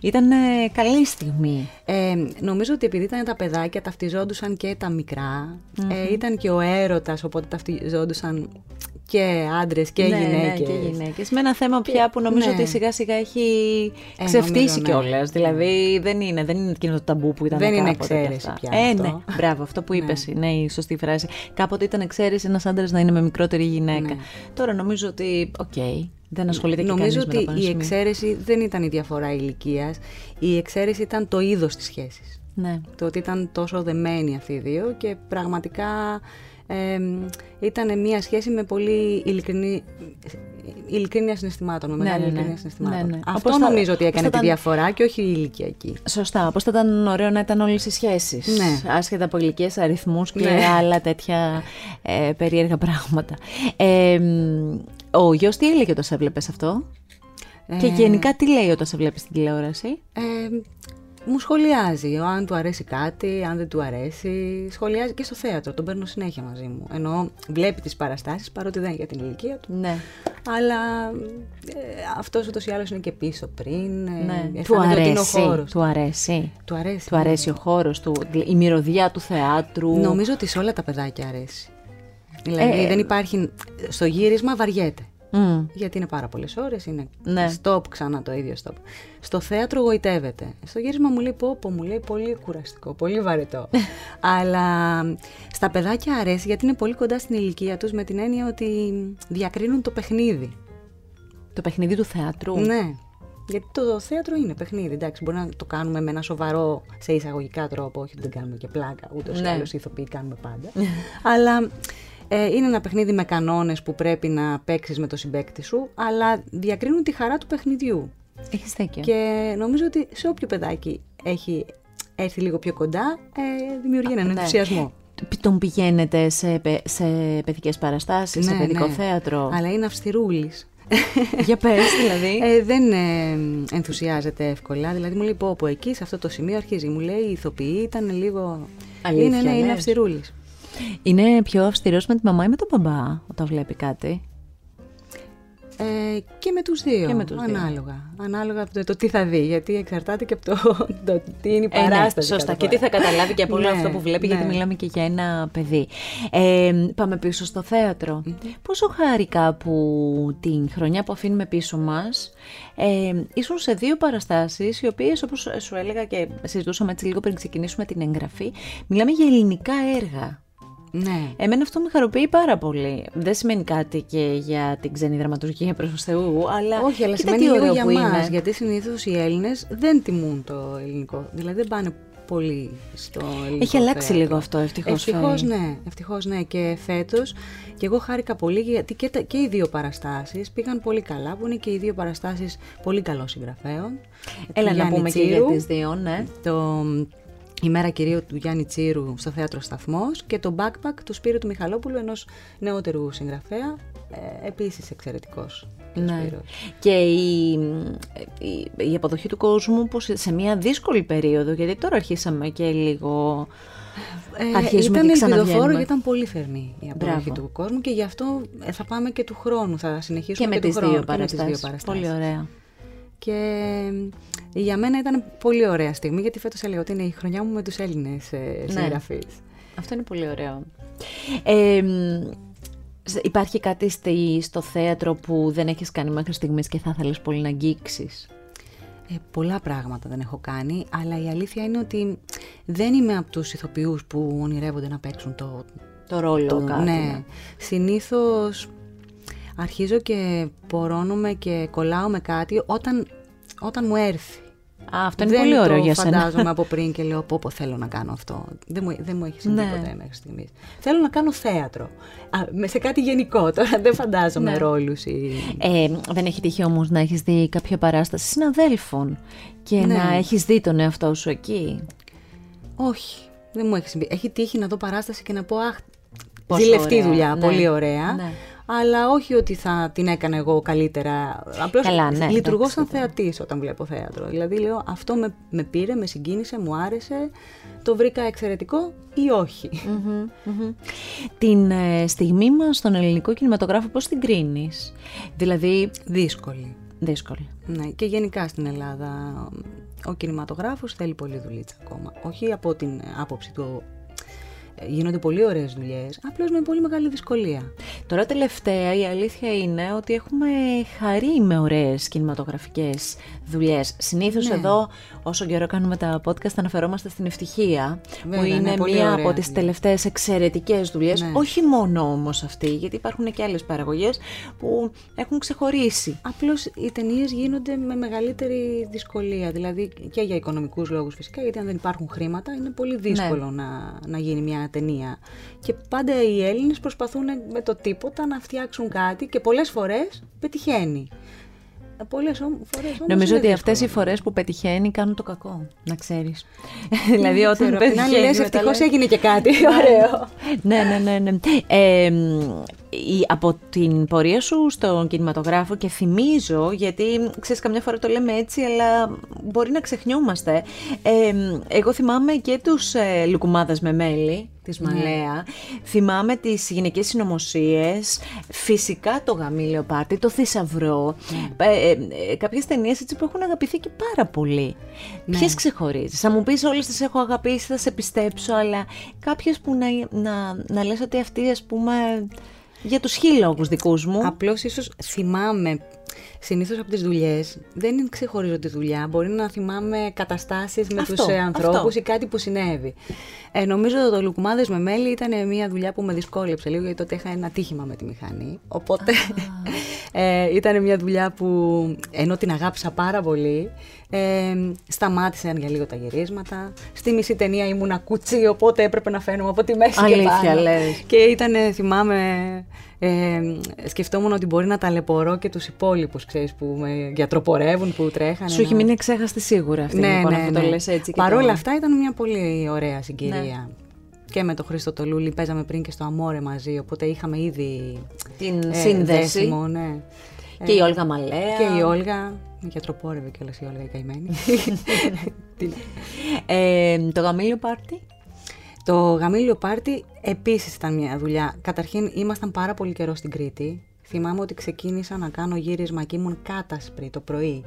S1: Ήταν ε, καλή στιγμή.
S2: Ε, νομίζω ότι επειδή ήταν τα παιδάκια, ταυτιζόντουσαν και τα μικρά. Ε, ήταν και ο έρωτας, οπότε ταυτιζόντουσαν και άντρες και
S1: ναι,
S2: γυναίκες.
S1: Ναι, και γυναίκες. Με ένα θέμα πια που νομίζω
S2: ναι.
S1: ότι σιγά σιγά έχει
S2: Ε,
S1: ξεφτύσει
S2: νομίζω, ναι.
S1: κιόλας. Δηλαδή δεν είναι, δεν είναι εκείνο το ταμπού που ήταν
S2: Δεν είναι
S1: κάποτε και
S2: εξαίρεση
S1: αυτά.
S2: πια
S1: Ε,
S2: αυτό.
S1: ναι, μπράβο, αυτό που
S2: Ναι.
S1: είπες είναι η σωστή φράση. Κάποτε ήταν εξαίρεση ένας άντρας να είναι με μικρότερη γυναίκα.
S2: Ναι.
S1: Τώρα νομίζω ότι, οκ, δεν ασχολείται και
S2: Νομίζω
S1: κανείς με το
S2: ότι
S1: πάνω
S2: η
S1: σημείο.
S2: εξαίρεση δεν ήταν η διαφορά ηλικίας. Η εξαίρεση ήταν το είδος της σχέσης.
S1: Ναι.
S2: Το ότι ήταν τόσο δεμένοι αυτοί οι δύο και πραγματικά ε, ήταν μια σχέση με πολύ ειλικρινή, ειλικρίνεια συναισθημάτων, με
S1: Ναι,
S2: μεγάλη
S1: ναι, ναι.
S2: ειλικρίνεια συναισθημάτων.
S1: Ναι, ναι.
S2: Αυτό
S1: Όπως θα-
S2: νομίζω ότι
S1: όπως
S2: έκανε
S1: θα
S2: τη
S1: ήταν-
S2: διαφορά και όχι η ηλικιακή.
S1: Σωστά. Όπως θα ήταν ωραίο να ήταν όλες οι σχέσεις.
S2: Ναι.
S1: Άσχετα από ηλικίες, αριθμούς και
S2: Ναι.
S1: άλλα τέτοια ε, περίεργα πράγματα. Ε, μ, ο γιος τι έλεγε όταν σε έβλεπες αυτό; Και γενικά τι λέει όταν σε βλέπεις στην τηλεόραση;
S2: Ε, μου σχολιάζει, αν του αρέσει κάτι, αν δεν του αρέσει. Σχολιάζει και στο θέατρο, τον παίρνω συνέχεια μαζί μου. Ενώ βλέπει τις παραστάσεις, παρότι δεν είναι για την ηλικία του.
S1: Ναι.
S2: Αλλά ε, αυτός ούτως ή άλλως είναι και πίσω πριν. ε,
S1: ναι. Του
S2: αισθάνεται ότι είναι ο
S1: αρέσει.
S2: χώρος.
S1: Του αρέσει.
S2: Του αρέσει.
S1: Του αρέσει ο χώρος του, η μυρωδιά του θεάτρου.
S2: Νομίζω ότι σε όλα τα παιδάκια αρέσει. Δηλαδή
S1: Ε,
S2: δεν υπάρχει. Στο γύρισμα βαριέται.
S1: Μμ.
S2: Γιατί είναι πάρα πολλές ώρες, είναι
S1: Ναι.
S2: stop ξανά το ίδιο stop. Στο θέατρο γοητεύεται. Στο γύρισμα μου λέει πω, πω μου λέει πολύ κουραστικό, πολύ βαρετό. Αλλά στα παιδάκια αρέσει γιατί είναι πολύ κοντά στην ηλικία τους με την έννοια ότι διακρίνουν το παιχνίδι.
S1: Το παιχνίδι του θεάτρου.
S2: Ναι. Γιατί το θέατρο είναι παιχνίδι. Εντάξει, μπορεί να το κάνουμε με ένα σοβαρό σε εισαγωγικά τρόπο, όχι ότι δεν κάνουμε και πλάκα, ούτως ή
S1: Ναι.
S2: άλλως οι ηθοποιοί κάνουμε πάντα. αλλά ε, είναι ένα παιχνίδι με κανόνες που πρέπει να παίξεις με το συμπέκτη σου, αλλά διακρίνουν τη χαρά του παιχνιδιού.
S1: Έχεις δίκιο.
S2: Και νομίζω ότι σε όποιο παιδάκι έχει έρθει λίγο πιο κοντά, ε, δημιουργεί έναν
S1: Ναι.
S2: ενθουσιασμό.
S1: Τον πηγαίνετε σε, παι- σε παιδικές παραστάσεις, σε
S2: Ναι,
S1: παιδικό
S2: ναι.
S1: θέατρο;
S2: Αλλά είναι αυστηρούλης.
S1: Για πες δηλαδή.
S2: Ε, δεν ε, ενθουσιάζεται εύκολα. Δηλαδή μου λέει πω από εκεί σε αυτό το σημείο αρχίζει. Μου λέει οι ηθοποιοί ήταν λίγο.
S1: Αλήθεια,
S2: είναι, ναι, είναι
S1: λες.
S2: αυστηρούλης.
S1: Είναι πιο αυστηρός με τη μαμά ή με τον μπαμπά όταν βλέπει κάτι;
S2: Ε, και με τους δύο.
S1: Και με τους δύο.
S2: ανάλογα. Ανάλογα από το, το τι θα δει. Γιατί εξαρτάται και από το, το τι είναι η
S1: Ε, ναι,
S2: παράσταση.
S1: σωστά.
S2: κάθε
S1: Και τι θα
S2: φορά.
S1: καταλάβει και από όλο
S2: Ναι,
S1: αυτό που βλέπει,
S2: ναι.
S1: γιατί μιλάμε και για ένα παιδί. Ε, πάμε πίσω στο θέατρο. Πόσο χάρηκα που την χρονιά που αφήνουμε πίσω μας ε, ήσουν σε δύο παραστάσεις οι οποίες όπως σου έλεγα και συζητούσαμε έτσι λίγο πριν ξεκινήσουμε την εγγραφή μιλάμε για ελληνικά έργα.
S2: Ναι.
S1: Εμένα αυτό με χαροποιεί πάρα πολύ. Δεν σημαίνει κάτι και για την ξένη δραματουργία προς του Θεού, αλλά
S2: Όχι, αλλά
S1: κοίτα
S2: σημαίνει
S1: τι
S2: λίγο
S1: ωραίο
S2: για
S1: που
S2: μας,
S1: είναι.
S2: Γιατί συνήθως οι Έλληνες δεν τιμούν το ελληνικό. Δηλαδή δεν πάνε πολύ στο ελληνικό
S1: Έχει αλλάξει
S2: θέατρο.
S1: λίγο αυτό, ευτυχώς,
S2: Ευτυχώς
S1: Φαίη.
S2: ναι, ευτυχώς ναι. Και φέτος, και εγώ χάρηκα πολύ γιατί και, τα- και οι δύο παραστάσεις πήγαν πολύ καλά, που είναι και οι δύο παραστάσεις πολύ καλών συγγραφέων.
S1: Έλα
S2: Του
S1: να
S2: Γιάννη
S1: πούμε και για
S2: Τσίρου,
S1: τις δύο, ναι.
S2: Το «Η μέρα κυρίου» του Γιάννη Τσίρου στο Θέατρο Σταθμός και το «Backpack» του Σπύρου του Μιχαλόπουλου, ενός νεότερου συγγραφέα, ε, επίσης εξαιρετικός. και
S1: Ναι.
S2: Σπύρος.
S1: Και η, η, η αποδοχή του κόσμου πως σε μια δύσκολη περίοδο, γιατί τώρα αρχίσαμε και λίγο...
S2: Ε,
S1: Αρχίζουμε
S2: ήταν
S1: και
S2: ελπιδοφόρο
S1: ξαναβγαίνουμε.
S2: και ήταν πολύ θερμή η αποδοχή
S1: Μπράβο.
S2: του κόσμου και γι' αυτό ε, θα πάμε και του χρόνου. Θα συνεχίσουμε
S1: Και με
S2: του
S1: τις
S2: χρόνου.
S1: δύο
S2: και με τις
S1: παραστάσεις.
S2: δύο παραστάσεις.
S1: Πολύ ωραία.
S2: Και ε, για μένα ήταν πολύ ωραία στιγμή γιατί φέτος έλεγα ότι είναι η χρονιά μου με τους Έλληνες ε,
S1: Ναι.
S2: συγγραφείς.
S1: Αυτό είναι πολύ ωραίο. Ε, μ, σ- υπάρχει κάτι στη- στο θέατρο που δεν έχεις κάνει μέχρι στιγμής και θα ήθελες πολύ να αγγίξεις;
S2: Ε, πολλά πράγματα δεν έχω κάνει, αλλά η αλήθεια είναι ότι δεν είμαι από τους ηθοποιούς που ονειρεύονται να παίξουν το...
S1: Το ρόλο
S2: το
S1: κάτι.
S2: ναι. Συνήθως αρχίζω και πορώνομαι και κολλάω με κάτι όταν, όταν μου έρθει.
S1: Α, αυτό είναι
S2: δεν
S1: πολύ ωραίο
S2: το
S1: για σένα.
S2: φαντάζομαι από πριν και λέω πω πω θέλω να κάνω αυτό. Δεν μου, δεν μου έχει συμβεί
S1: Ναι.
S2: ποτέ μέχρι στιγμής. Θέλω να κάνω θέατρο. Α, με- σε κάτι γενικό τώρα. Δεν φαντάζομαι
S1: Ναι.
S2: ρόλους ή...
S1: Ε, δεν έχει τύχει όμως να έχεις δει κάποια παράσταση συναδέλφων και
S2: Ναι.
S1: να έχεις δει τον εαυτό σου εκεί;
S2: Όχι, δεν μου έχει συμβεί. Έχει τύχει να δω παράσταση και να πω Αχ,
S1: Πόσο
S2: ζηλευτή
S1: ωραία.
S2: δουλειά,
S1: Ναι.
S2: πολύ ωραία.
S1: Ναι.
S2: Αλλά όχι ότι θα την έκανα εγώ καλύτερα. Απλώς
S1: Καλά, ναι,
S2: λειτουργώ
S1: εντάξει,
S2: σαν θεατής όταν βλέπω θέατρο. Δηλαδή λέω αυτό με, με πήρε, με συγκίνησε, μου άρεσε, το βρήκα εξαιρετικό ή όχι.
S1: Μμμ, μμμ. Την ε, στιγμή μας στον ελληνικό κινηματογράφο πώς την κρίνεις; Δηλαδή,
S2: Δύσκολη.
S1: δύσκολη.
S2: Ναι, και γενικά στην Ελλάδα ο κινηματογράφος θέλει πολύ δουλίτσα ακόμα. Όχι από την άποψη του ε, γίνονται πολύ ωραίες δουλειές, απλώς με πολύ μεγάλη δυσκολία.
S1: Τώρα τελευταία η αλήθεια είναι ότι έχουμε χαρεί με ωραίες κινηματογραφικές δουλειές. Συνήθως
S2: Ναι.
S1: εδώ όσο καιρό κάνουμε τα podcast αναφερόμαστε στην ευτυχία που
S2: Βέβαια,
S1: είναι
S2: ναι, πολύ
S1: μία
S2: ωραία
S1: από τις
S2: δουλειά.
S1: τελευταίες εξαιρετικές δουλειές.
S2: Ναι.
S1: Όχι μόνο όμως αυτή γιατί υπάρχουν και άλλες παραγωγές που έχουν ξεχωρίσει.
S2: Απλώς οι ταινίες γίνονται με μεγαλύτερη δυσκολία, δηλαδή και για οικονομικούς λόγους φυσικά, γιατί αν δεν υπάρχουν χρήματα είναι πολύ δύσκολο να, να γίνει μια ταινία. Και πάντα οι Έλληνες προσπαθούν με το τίποτα να φτιάξουν κάτι και πολλές φορές πετυχαίνει. Ε, Πολλές όμ- φορές όμως
S1: Νομίζω
S2: είναι
S1: ότι αυτές οι
S2: δύσκολο.
S1: φορές που πετυχαίνει κάνουν το κακό, να ξέρεις. δηλαδή
S2: Δεν
S1: όταν
S2: ξέρω, απ' την άλλη
S1: πετυχαίνει
S2: λες,
S1: μετά
S2: ευτυχώς
S1: λες,
S2: έγινε και κάτι ωραίο.
S1: ναι, ναι, ναι. ναι. Ε, μ, η- από την πορεία σου στον κινηματογράφο και θυμίζω, γιατί ξέρεις καμιά φορά το λέμε έτσι, αλλά μπορεί να ξεχνιόμαστε. Ε, μ, εγώ θυμάμαι και τους ε, Λουκουμάδες με μέλι, της Μαλέα. Θυμάμαι τις γυναικές συνωμοσίες, φυσικά το γαμήλιο πάρτι, το θησαυρό. Ε, ε, ε, κάποιες ταινίες έτσι που έχουν αγαπηθεί και πάρα πολύ.
S2: Ναι.
S1: Ποιες ξεχωρίζεις; Θα μου πεις όλες τις έχω αγαπήσει, θα σε πιστέψω, αλλά κάποιες που να, να, να λες ότι αυτή ας πούμε για τους χι λόγους δικούς μου.
S2: Απλώς ίσως θυμάμαι Συνήθως από τις δουλειές δεν ξεχωρίζω τη δουλειά, μπορεί να θυμάμαι καταστάσεις με
S1: Αυτό,
S2: τους ε, ανθρώπους
S1: αυτό.
S2: ή κάτι που συνέβη. Ε, νομίζω το Λουκουμάδες με μέλι ήταν μια δουλειά που με δυσκόλεψε λίγο γιατί τότε είχα ένα τύχημα με τη μηχανή. Οπότε ε, ήταν μια δουλειά που ενώ την αγάπησα πάρα πολύ, ε, σταμάτησαν για λίγο τα γυρίσματα. Στη μισή ταινία ήμουνα κουτσί, οπότε έπρεπε να φαίνομαι από τη μέση και
S1: Αλήθεια,
S2: πάνω.
S1: λες.
S2: Και ήταν, θυμάμαι, ε, σκεφτόμουν ότι μπορεί να ταλαιπωρώ και τους υπόλοιπους, ξέρεις, που με γιατροπορεύουν, που τρέχανε.
S1: Σου έχει
S2: να-
S1: μείνει εξέχαστη σίγουρα αυτή
S2: ναι,
S1: λοιπόν,
S2: ναι,
S1: αφού
S2: ναι.
S1: το λες έτσι. και
S2: Παρ' όλα
S1: το-
S2: αυτά ήταν μια πολύ ωραία συγκυρία.
S1: Ναι.
S2: Και με τον Χρήστο Τολούλη παίζαμε πριν και στο Αμόρε μαζί, οπότε είχαμε ήδη
S1: Την
S2: ε,
S1: σύνδεση.
S2: δέσιμο, ναι.
S1: Και η Όλγα Μαλέα.
S2: Και η Όλγα, με γιατροπόρευε κιόλας η Όλγα η καημένη. Τι-
S1: Ε, το γαμήλιο πάρτι.
S2: Το γαμήλιο πάρτι επίσης ήταν μια δουλειά. Καταρχήν ήμασταν πάρα πολύ καιρό στην Κρήτη. Θυμάμαι ότι ξεκίνησα να κάνω γύρισμα και ήμουν κάτασπρη το πρωί.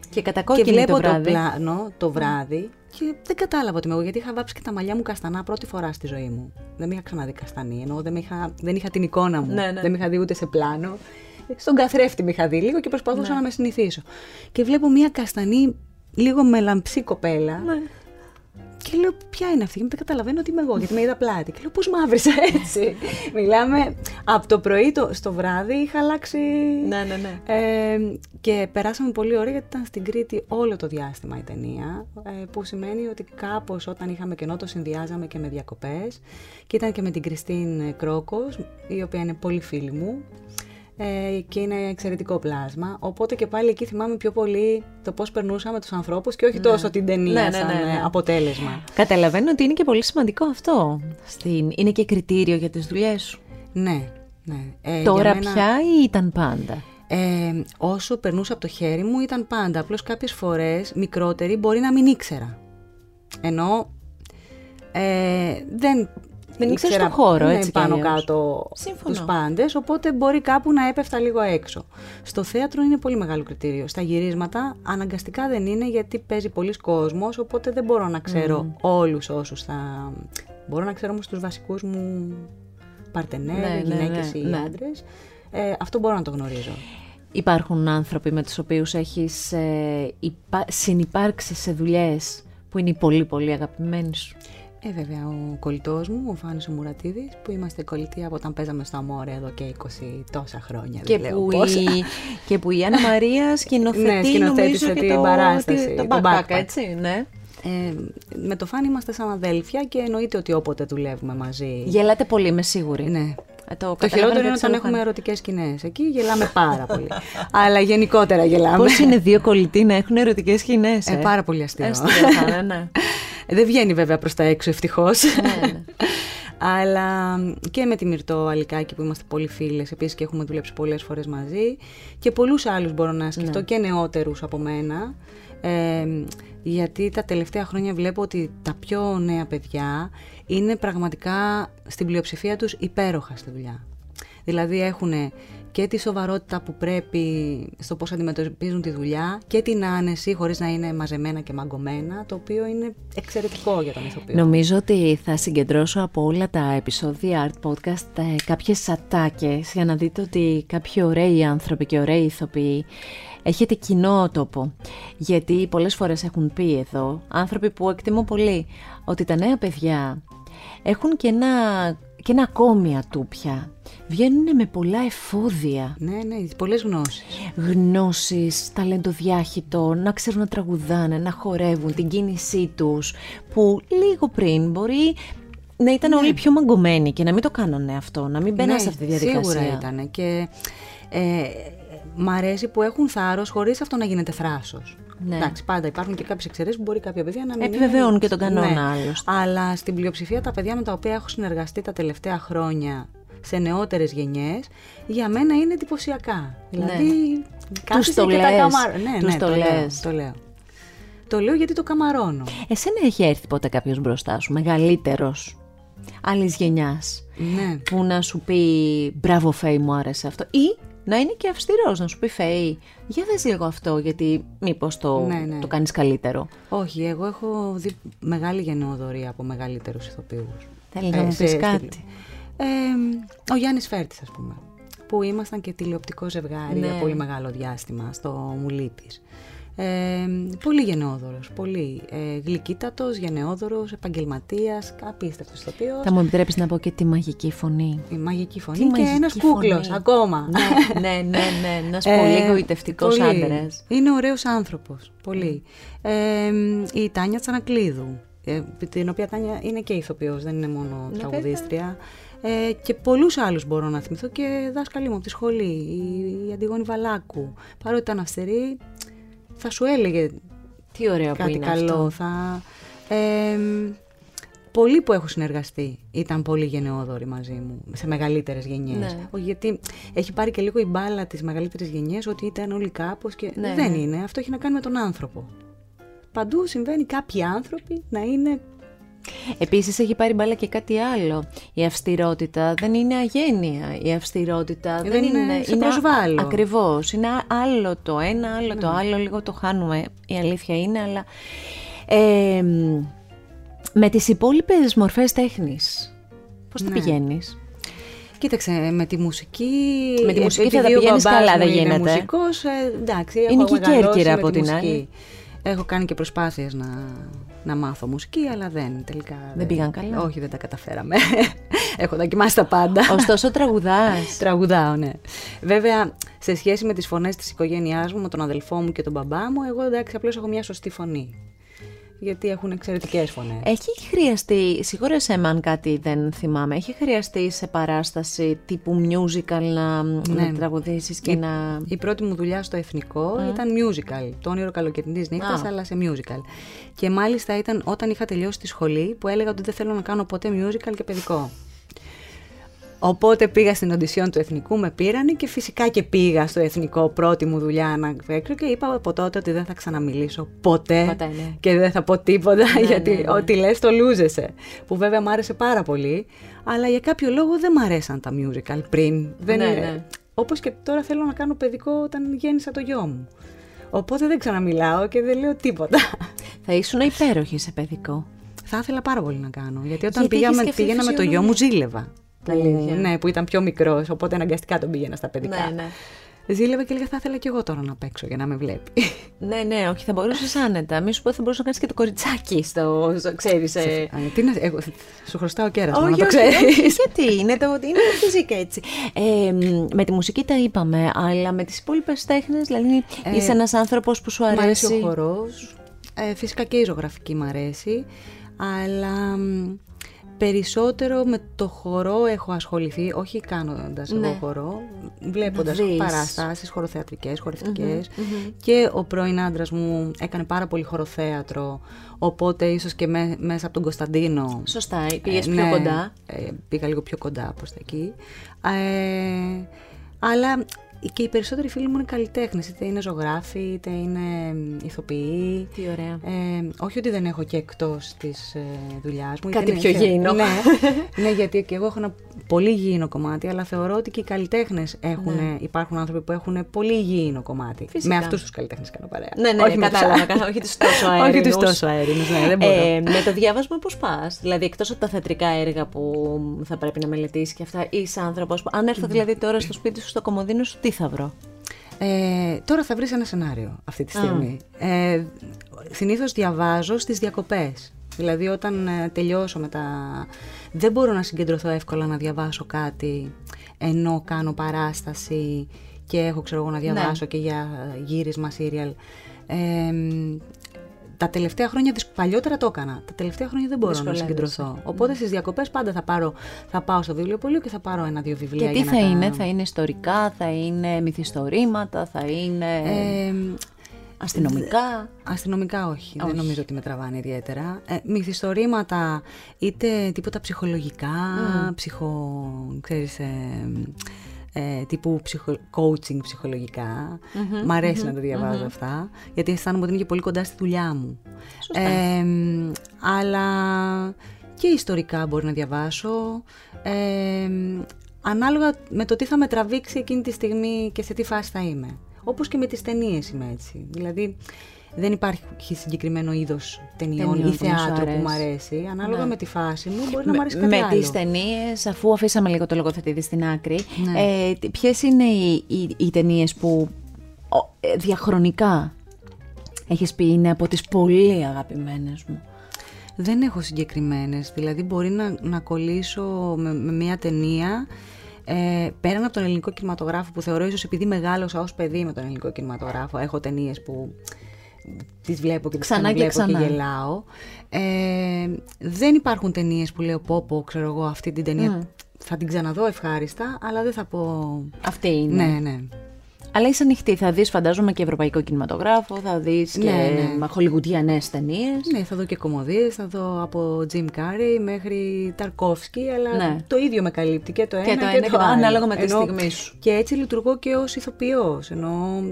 S1: Και
S2: και
S1: κατακόκκινη
S2: βλέπω
S1: το βράδυ.
S2: πλάνο το βράδυ και δεν κατάλαβα ότι είμαι εγώ γιατί είχα βάψει και τα μαλλιά μου καστανά πρώτη φορά στη ζωή μου. Δεν με είχα ξαναδεί καστανή, ενώ δεν, με είχα, δεν είχα την εικόνα μου.
S1: Ναι, ναι.
S2: Δεν με είχα δει ούτε σε πλάνο. Στον καθρέφτη με είχα δει λίγο και προσπαθούσα να με συνηθίσω. Και βλέπω μια καστανή, λίγο μελαμψή κοπέλα.
S1: Ναι.
S2: Και λέω, ποια είναι αυτή, και δεν καταλαβαίνω ότι είμαι εγώ, γιατί με είδα πλάτη. Και λέω, πώς μαύρισα έτσι. Μιλάμε από το πρωί το, στο βράδυ, είχα αλλάξει.
S1: Ναι, ναι, ναι.
S2: Ε, και περάσαμε πολύ ωραία γιατί ήταν στην Κρήτη όλο το διάστημα η ταινία, ε, που σημαίνει ότι κάπως όταν είχαμε κενό το συνδυάζαμε και με διακοπές και ήταν και με την Κριστίν Κρόκος, η οποία είναι πολύ φίλη μου ε, και είναι εξαιρετικό πλάσμα, οπότε και πάλι εκεί θυμάμαι πιο πολύ το πώς περνούσαμε τους ανθρώπους και όχι τόσο την ταινία
S1: Ναι, ναι,
S2: σαν
S1: ναι, ναι.
S2: ε, αποτέλεσμα.
S1: Καταλαβαίνω ότι είναι και πολύ σημαντικό αυτό. Στην... Είναι και κριτήριο για τις δουλειές σου.
S2: Ναι, ναι. Ε,
S1: Τώρα
S2: για μένα-
S1: πια ή ήταν πάντα;
S2: ε, όσο περνούσε από το χέρι μου ήταν πάντα. Απλώς κάποιες φορές μικρότερη μπορεί να μην ήξερα. Ενώ ε, δεν
S1: δεν ήξερα στον χώρο,
S2: ναι,
S1: έτσι
S2: πάνω κάτω τους πάντες, οπότε μπορεί κάπου να έπεφτα λίγο έξω. Στο θέατρο είναι πολύ μεγάλο κριτήριο. Στα γυρίσματα αναγκαστικά δεν είναι γιατί παίζει πολλοί κόσμος, οπότε δεν μπορώ να ξέρω mm. όλους όσους θα. Μπορώ να ξέρω όμως τους βασικούς μου παρτενέρ, ναι, γυναίκες ναι, ναι, ή ναι. άντρες. Ε, αυτό μπορώ να το γνωρίζω.
S1: Υπάρχουν άνθρωποι με τους οποίους έχεις ε, υπά... συνυπάρξει σε δουλειές που είναι πολύ πολύ αγαπημένοι σου;
S2: Ε, βέβαια, ο κολλητός μου, ο Φάνης ο Μουρατίδης, που είμαστε κολλητοί από όταν παίζαμε στο Αμόρε εδώ και 20 τόσα χρόνια.
S1: Και,
S2: δεν
S1: που, η, και που η Άννα Μαρία σκηνοθετεί, ναι, σκηνοθέτησε
S2: την το, παράσταση.
S1: Το, το backpack, έτσι, ναι.
S2: Ε, με το Φάνη είμαστε σαν αδέλφια και εννοείται ότι όποτε δουλεύουμε μαζί.
S1: Γελάτε πολύ, είμαι σίγουρη.
S2: Ναι. Ε, το, το χειρότερο είναι όταν έχουμε ερωτικές σκηνές. Εκεί γελάμε πάρα πολύ. Αλλά γενικότερα γελάμε.
S1: Πώς είναι δύο κολλητοί να έχουν ερωτικές σκηνές.
S2: Ε, πάρα πολύ αστείο.
S1: ναι, ναι.
S2: Δεν βγαίνει βέβαια προς τα έξω ευτυχώς. Ναι, ναι. Αλλά και με τη Μυρτώ Αλικάκη που είμαστε πολύ φίλες, επίσης και έχουμε δουλέψει πολλές φορές μαζί και πολλούς άλλους μπορώ να σκεφτώ ναι. και νεότερους από μένα. Ε, γιατί τα τελευταία χρόνια βλέπω ότι τα πιο νέα παιδιά είναι πραγματικά στην πλειοψηφία τους υπέροχα στη δουλειά. Δηλαδή έχουν και τη σοβαρότητα που πρέπει στο πώς αντιμετωπίζουν τη δουλειά και την άνεση χωρίς να είναι μαζεμένα και μαγκωμένα, το οποίο είναι εξαιρετικό για τον ηθοποιό.
S1: Νομίζω ότι θα συγκεντρώσω από όλα τα επεισόδια Art Podcast ε, κάποιες ατάκες για να δείτε ότι κάποιοι ωραίοι άνθρωποι και ωραίοι ηθοποιοί έχετε κοινό τόπο. Γιατί πολλές φορές έχουν πει εδώ άνθρωποι που εκτιμώ πολύ ότι τα νέα παιδιά έχουν και ένα, και ένα ακόμη ατούπια βγαίνουν με πολλά εφόδια.
S2: Ναι, ναι, πολλές γνώσεις.
S1: Γνώσεις, ταλέντο διάχυτο, να ξέρουν να τραγουδάνε, να χορεύουν, την κίνησή τους, που λίγο πριν μπορεί να ήταν ναι. όλοι πιο μαγκωμένοι και να μην το κάνανε αυτό, να μην μπαίνουν ναι, σε αυτή τη διαδικασία.
S2: Σίγουρα ήταν και ε, μ' αρέσει που έχουν θάρρος χωρίς αυτό να γίνεται θράσος. Ναι. Εντάξει, πάντα υπάρχουν και κάποιες εξαιρέσεις που μπορεί κάποια παιδιά να μην.
S1: Επιβεβαιώνουν και τον κανόνα ναι. άλλωστε.
S2: Αλλά στην πλειοψηφία τα παιδιά με τα οποία έχω συνεργαστεί τα τελευταία χρόνια σε νεότερες γενιές, για μένα είναι εντυπωσιακά. Ναι. Δηλαδή,
S1: τους το λες.
S2: Ναι, ναι, το, λέω, το λέω. Το λέω γιατί το καμαρώνω.
S1: Εσένα έχει έρθει ποτέ κάποιος μπροστά σου, μεγαλύτερος, άλλης γενιάς,
S2: ναι.
S1: που να σου πει μπράβο Φέη μου άρεσε αυτό ή να είναι και αυστηρός, να σου πει Φέη, για δες λίγο αυτό γιατί μήπως το, ναι, ναι. το κάνεις καλύτερο.
S2: Όχι, εγώ έχω δει μεγάλη γενναιοδορία από μεγαλύτερους ηθοποιούς.
S1: Θέλεις να μου πεις κάτι;
S2: Ε, ο Γιάννης Φέρτης ας πούμε, που ήμασταν και τηλεοπτικό ζευγάρι για ναι. πολύ μεγάλο διάστημα στο Μουλίπης. Ε, πολύ γενναιόδωρος, πολύ ε, γλυκύτατος, γενναιόδωρος, επαγγελματίας, απίστευτος ηθοποιός.
S1: Θα μου επιτρέπεις να πω και τη μαγική φωνή.
S2: Η μαγική φωνή και ένας κούκλος ακόμα.
S1: Ναι, ναι, ναι, ναι ένας ε, πολύ εγωιτευτικός άντρας.
S2: Είναι ωραίος άνθρωπος, πολύ. Ε, η Τάνια Τσανακλείδου, ε, την οποία Τάνια είναι και ηθοποιός, δεν είναι μόνο ναι, τραγουδίστρια. Ε, και πολλούς άλλους μπορώ να θυμηθώ και δάσκαλοι μου από τη σχολή, η, η Αντιγόνη Βαλάκου. Παρότι ήταν αυστερή, θα σου έλεγε
S1: Τι ωραία
S2: κάτι
S1: που είναι
S2: καλό.
S1: Αυτό.
S2: Θα, ε, πολλοί που έχω συνεργαστεί ήταν πολύ γενναιόδοροι μαζί μου, σε μεγαλύτερες γενιές. Ναι. Γιατί έχει πάρει και λίγο η μπάλα τις μεγαλύτερες γενιές ότι ήταν όλοι κάπως και ναι, δεν ναι. είναι. Αυτό έχει να κάνει με τον άνθρωπο. Παντού συμβαίνει κάποιοι άνθρωποι να είναι
S1: Επίσης έχει πάρει μπάλα και κάτι άλλο. Η αυστηρότητα δεν είναι αγένεια. Η αυστηρότητα δεν,
S2: δεν είναι, είναι σε προσβάλλω.
S1: Ακριβώς. Είναι άλλο το ένα, άλλο το ναι. άλλο. Λίγο το χάνουμε. Η αλήθεια είναι, αλλά... Ε, με τις υπόλοιπες μορφές τέχνης, πώς ναι. τα πηγαίνεις;
S2: Κοίταξε, με τη μουσική.
S1: Με τη μουσική θα τα πηγαίνεις καλά, δεν γίνεται. Είναι
S2: μουσικός, ε, εντάξει,
S1: είναι και κέρκυρα από την άλλη.
S2: Έχω κάνει και προσπάθειες να, να μάθω μουσική, αλλά δεν τελικά.
S1: Δεν, πήγαν καλά.
S2: Όχι, δεν τα καταφέραμε. Έχω δοκιμάσει τα πάντα.
S1: Ωστόσο, τραγουδάς.
S2: Τραγουδάω, ναι. Βέβαια, σε σχέση με τις φωνές της οικογένειάς μου, με τον αδελφό μου και τον μπαμπά μου, εγώ εντάξει, απλώς έχω μια σωστή φωνή γιατί έχουν εξαιρετικές φωνές.
S1: Έχει χρειαστεί, σίγουρα σε αν κάτι δεν θυμάμαι, έχει χρειαστεί σε παράσταση τύπου musical να, ναι. να τραγουδήσεις και
S2: η,
S1: να.
S2: Η πρώτη μου δουλειά στο εθνικό ήταν musical. Το όνειρο καλοκαιρινής νύχτας, αλλά σε musical. Και μάλιστα ήταν όταν είχα τελειώσει τη σχολή που έλεγα ότι δεν θέλω να κάνω ποτέ musical και παιδικό. Οπότε πήγα στην οντισιόν του Εθνικού, με πήρανε και φυσικά και πήγα στο Εθνικό πρώτη μου δουλειά να έξω και είπα από τότε ότι δεν θα ξαναμιλήσω ποτέ,
S1: Ποτέ, ναι.
S2: και δεν θα πω τίποτα
S1: Ναι,
S2: γιατί
S1: ναι, ναι.
S2: ό,τι λες το λούζεσαι. Που βέβαια μ' άρεσε πάρα πολύ, αλλά για κάποιο λόγο δεν μ' αρέσαν τα musical πριν. Δεν
S1: Ναι,
S2: είναι-
S1: ναι.
S2: Όπως και τώρα θέλω να κάνω παιδικό όταν γέννησα το γιο μου. Οπότε δεν ξαναμιλάω και δεν λέω τίποτα.
S1: Θα ήσουν υπέροχη σε παιδικό.
S2: Θα ήθελα πάρα πολύ να κάνω. Γιατί όταν
S1: Γιατί
S2: πήγαμε,
S1: έχεις και αυτή
S2: πήγαινα με το γιο μου ζήλευα.
S1: Αλήθεια.
S2: Που, ναι, που ήταν πιο μικρός, οπότε αναγκαστικά τον πήγαινα στα παιδικά.
S1: Ναι, ναι.
S2: Ζήλευα και έλεγα θα ήθελα και εγώ τώρα να παίξω για να με βλέπει.
S1: Ναι, ναι, όχι, θα μπορούσες άνετα. Μη σου πω ότι θα μπορούσε να κάνεις και το κοριτσάκι στο. στο ξέρεις, ε...
S2: Α, Τι να, εγώ, σου χρωστάω κέρασμα,
S1: Όχι,
S2: να το
S1: όχι,
S2: ξέρεις.
S1: όχι, γιατί είναι το, είναι το φυσικά έτσι. Ε, μ, με τη μουσική τα είπαμε, αλλά με τις υπόλοιπες τέχνες, δηλαδή
S2: Ε,
S1: είσαι ένας άνθρωπος που σου
S2: Μ' αρέσει
S1: αρέσει.
S2: ο χορός, ε, φυσικά και η ζωγραφική μ' αρέσει, αλλά μ, περισσότερο με το χορό έχω ασχοληθεί, όχι κάνοντας
S1: Ναι.
S2: εγώ χορό, βλέποντας
S1: Να δεις.
S2: παραστάσεις χοροθεατρικές, χορευτικές και ο πρώην άντρας μου έκανε πάρα πολύ χοροθέατρο, οπότε ίσως και με- μέσα από τον Κωνσταντίνο
S1: Σωστά, πήγες
S2: ε,
S1: πιο
S2: ναι,
S1: κοντά.
S2: ε, πήγα λίγο πιο κοντά προς τα εκεί. Ε, αλλά και οι περισσότεροι φίλοι μου είναι καλλιτέχνες, είτε είναι ζωγράφοι, είτε είναι ηθοποιοί.
S1: Τι ωραία.
S2: Ε, όχι ότι δεν έχω και εκτός της ε, δουλειάς μου.
S1: Κάτι
S2: είτε είναι-
S1: πιο γήινο.
S2: Ναι, ναι, γιατί και εγώ έχω ένα πολύ γήινο κομμάτι, αλλά θεωρώ ότι και οι καλλιτέχνες υπάρχουν άνθρωποι που έχουν πολύ γήινο κομμάτι.
S1: Ναι. Φυσικά.
S2: Με αυτούς τους καλλιτέχνες κάνω παρέα.
S1: Ναι, ναι,
S2: όχι με τους
S1: κατάλαβα,
S2: άλλους.
S1: κατάλαβα, όχι τους τόσο
S2: όχι
S1: αέρινους.
S2: του τόσο αέρινους, ναι, δεν μπορώ.
S1: Ε, με το διάβασμα πώς πας, δηλαδή εκτός από τα θεατρικά έργα που θα πρέπει να μελετήσεις και αυτά, είσαι άνθρωπος που, αν έρθω δηλαδή τώρα στο σπίτι σου, στο κομμωδίνο σου, τι θα βρω;
S2: Ε, τώρα θα βρεις ένα σενάριο αυτή τη στιγμή. Ε, συνήθως διαβάζω στις διακοπές. Δηλαδή όταν ε, τελειώσω με τα... Δεν μπορώ να συγκεντρωθώ εύκολα να διαβάσω κάτι ενώ κάνω παράσταση και έχω ξέρω εγώ να διαβάσω και για γύρισμα σύριαλ. Ε, τα τελευταία χρόνια, δυσ- παλιότερα το έκανα. Τα τελευταία χρόνια δεν μπορώ να
S1: Δυσκολεύεσαι.
S2: συγκεντρωθώ. Οπότε στις διακοπές πάντα θα, πάρω, θα πάω στο βιβλιοπωλείο και θα πάρω ένα-δύο βιβλία.
S1: Και τι
S2: για να
S1: θα
S2: τα-
S1: είναι, θα είναι ιστορικά, θα είναι μυθιστορήματα, θα είναι
S2: Ε,
S1: αστυνομικά;
S2: Αστυνομικά όχι,
S1: Όχι.
S2: δεν νομίζω ότι με τραβάνε ιδιαίτερα. Ε, μυθιστορήματα, είτε τίποτα ψυχολογικά, ψυχο, ξέρεις, ε, ε, τύπου ψυχο, coaching ψυχολογικά. Μ' αρέσει να τα διαβαζω αυτά, γιατί αισθάνομαι ότι είναι και πολύ κοντά στη δουλειά μου. Ε, αλλά και ιστορικά μπορεί να διαβάσω. Ε, ανάλογα με το τι θα με τραβήξει εκείνη τη στιγμή και σε τι φάση θα είμαι. Όπως και με τις ταινίες είμαι έτσι. Δηλαδή δεν υπάρχει συγκεκριμένο είδος ταινιών
S1: Ταινιών
S2: ή
S1: που να σου
S2: θεάτρου που μου
S1: αρέσει.
S2: αρέσει. Ανάλογα
S1: Ναι.
S2: με τη φάση μου μπορεί να μου αρέσει κάτι
S1: με
S2: άλλο.
S1: τις ταινίες, αφού αφήσαμε λίγο το λογοθετήδι στην άκρη,
S2: Ναι.
S1: ε, τι- ποιες είναι οι, οι, οι ταινίες που ο, ε, διαχρονικά έχεις πει είναι από τις πολύ αγαπημένες μου;
S2: Δεν έχω συγκεκριμένες, δηλαδή μπορεί να, να κολλήσω με, με μια ταινία ε, πέραν από τον ελληνικό κινηματογράφο που θεωρώ ίσως επειδή μεγάλωσα ως παιδί με τον ελληνικό κινηματογράφο έχω ταινίες που τις βλέπω και τις
S1: Ξανά και
S2: ξαναβλέπω και,
S1: ξανά.
S2: γελάω ε, δεν υπάρχουν ταινίες που λέω πω πω ξέρω εγώ αυτή την ταινία θα την ξαναδώ ευχάριστα αλλά δεν θα πω
S1: Αυτή είναι.
S2: ναι ναι
S1: Αλλά είσαι ανοιχτή, θα δεις φαντάζομαι και ευρωπαϊκό κινηματογράφο, θα δεις και
S2: Ναι, ναι.
S1: χολιγουτιανές ταινίες.
S2: Ναι, θα δω και κομμωδίες, θα δω από Jim Carrey μέχρι Ταρκόφσκι, αλλά
S1: Ναι.
S2: το ίδιο με καλύπτει και το ένα
S1: Και
S2: και
S1: το
S2: το,
S1: ένα και το
S2: άλλο.
S1: ανάλογα με τη
S2: Ενώ-
S1: στιγμή σου.
S2: Και έτσι λειτουργώ και ως ηθοποιός, ενώ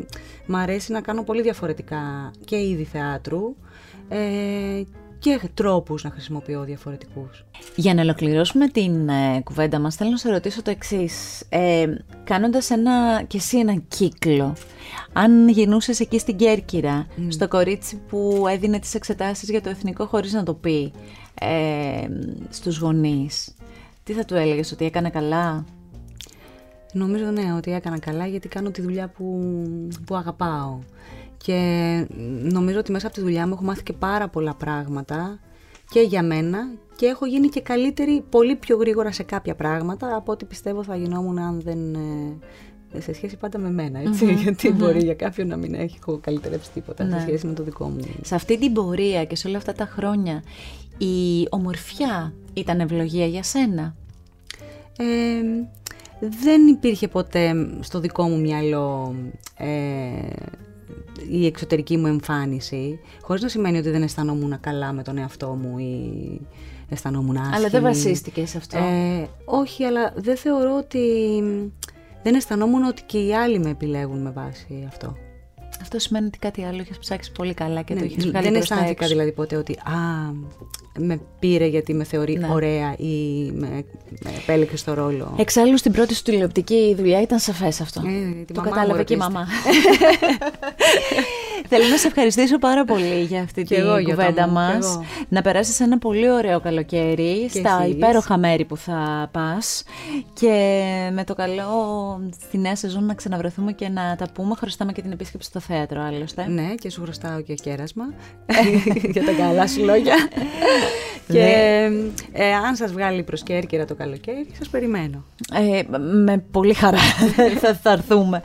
S2: μ' αρέσει να κάνω πολύ διαφορετικά και είδη θεάτρου ε, και τρόπους να χρησιμοποιώ διαφορετικούς.
S1: Για να ολοκληρώσουμε την ε, κουβέντα μας, θέλω να σε ρωτήσω το εξής. Ε, κάνοντας ένα, και εσύ ένα κύκλο, αν γινούσες εκεί στην Κέρκυρα, στο κορίτσι που έδινε τις εξετάσεις για το εθνικό χωρίς να το πει ε, στους γονείς, τι θα του έλεγες, ότι έκανε καλά;
S2: Νομίζω ναι, ότι έκανα καλά γιατί κάνω τη δουλειά που, που αγαπάω. Και νομίζω ότι μέσα από τη δουλειά μου έχω μάθει και πάρα πολλά πράγματα και για μένα και έχω γίνει και καλύτερη πολύ πιο γρήγορα σε κάποια πράγματα από ό,τι πιστεύω θα γινόμουν αν δεν... ε, σε σχέση πάντα με μένα, έτσι, γιατί μπορεί για κάποιον να μην έχει έχω καλυτερέψει τίποτα
S1: Ναι.
S2: σε σχέση με το δικό μου.
S1: Σε αυτή την πορεία και σε όλα αυτά τα χρόνια, η ομορφιά ήταν ευλογία για σένα;
S2: Ε, δεν υπήρχε ποτέ στο δικό μου μυαλό ε, η εξωτερική μου εμφάνιση, χωρίς να σημαίνει ότι δεν αισθανόμουν καλά με τον εαυτό μου ή αισθανόμουν άσχημη.
S1: Αλλά δεν βασίστηκες σε αυτό.
S2: Ε, όχι, αλλά δεν θεωρώ ότι... Δεν αισθανόμουν ότι και οι άλλοι με επιλέγουν με βάση αυτό.
S1: Αυτό σημαίνει ότι κάτι άλλο έχει ψάξει πολύ καλά και
S2: ναι,
S1: το έχει
S2: βγάλει Δεν αισθάνθηκα δηλαδή ποτέ ότι α, με πήρε γιατί με θεωρεί ναι. ωραία ή με, με επέλεξε στο ρόλο.
S1: Εξάλλου στην πρώτη σου τηλεοπτική δουλειά ήταν σαφές αυτό. Ε, το κατάλαβε και η μαμά. Θέλω να σε ευχαριστήσω πάρα πολύ για αυτή την κουβέντα μας. Να περάσεις ένα πολύ ωραίο καλοκαίρι στα εσείς. υπέροχα μέρη που θα πας. Και με το καλό στη νέα σεζόν να ξαναβρεθούμε και να τα πούμε. Χρωστάμε και την επίσκεψη στο θέατρο άλλωστε.
S2: Ναι, και σου χρωστάω και κέρασμα για τα καλά σου λόγια. και ναι. ε, αν σας βγάλει προς Κέρκυρα το καλοκαίρι, σας περιμένω.
S1: Ε, με πολύ χαρά θα, θα έρθουμε.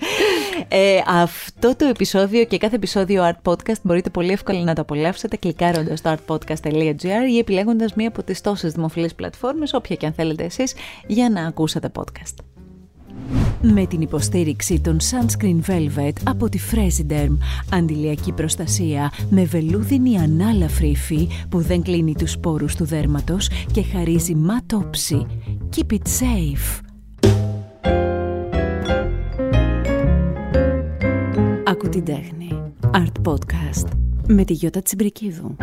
S1: Ε, αυτό το επεισόδιο και κάθε επεισόδιο Art Podcast μπορείτε πολύ εύκολα να το απολαύσετε κλικάροντας στο artpodcast.gr ή επιλέγοντας μία από τις τόσες δημοφιλείς πλατφόρμες, όποια και αν θέλετε εσείς, για να ακούσετε podcast με την υποστήριξη των Sunscreen Velvet από τη Fresiderm. Αντιλιακή προστασία με βελούδινη ανάλαφρη υφή που δεν κλείνει τους σπόρους του δέρματος και χαρίζει ματόψη. Keep it safe. Ακού την τέχνη. Art Podcast με τη Γιώτα Τσιμπρικίδου.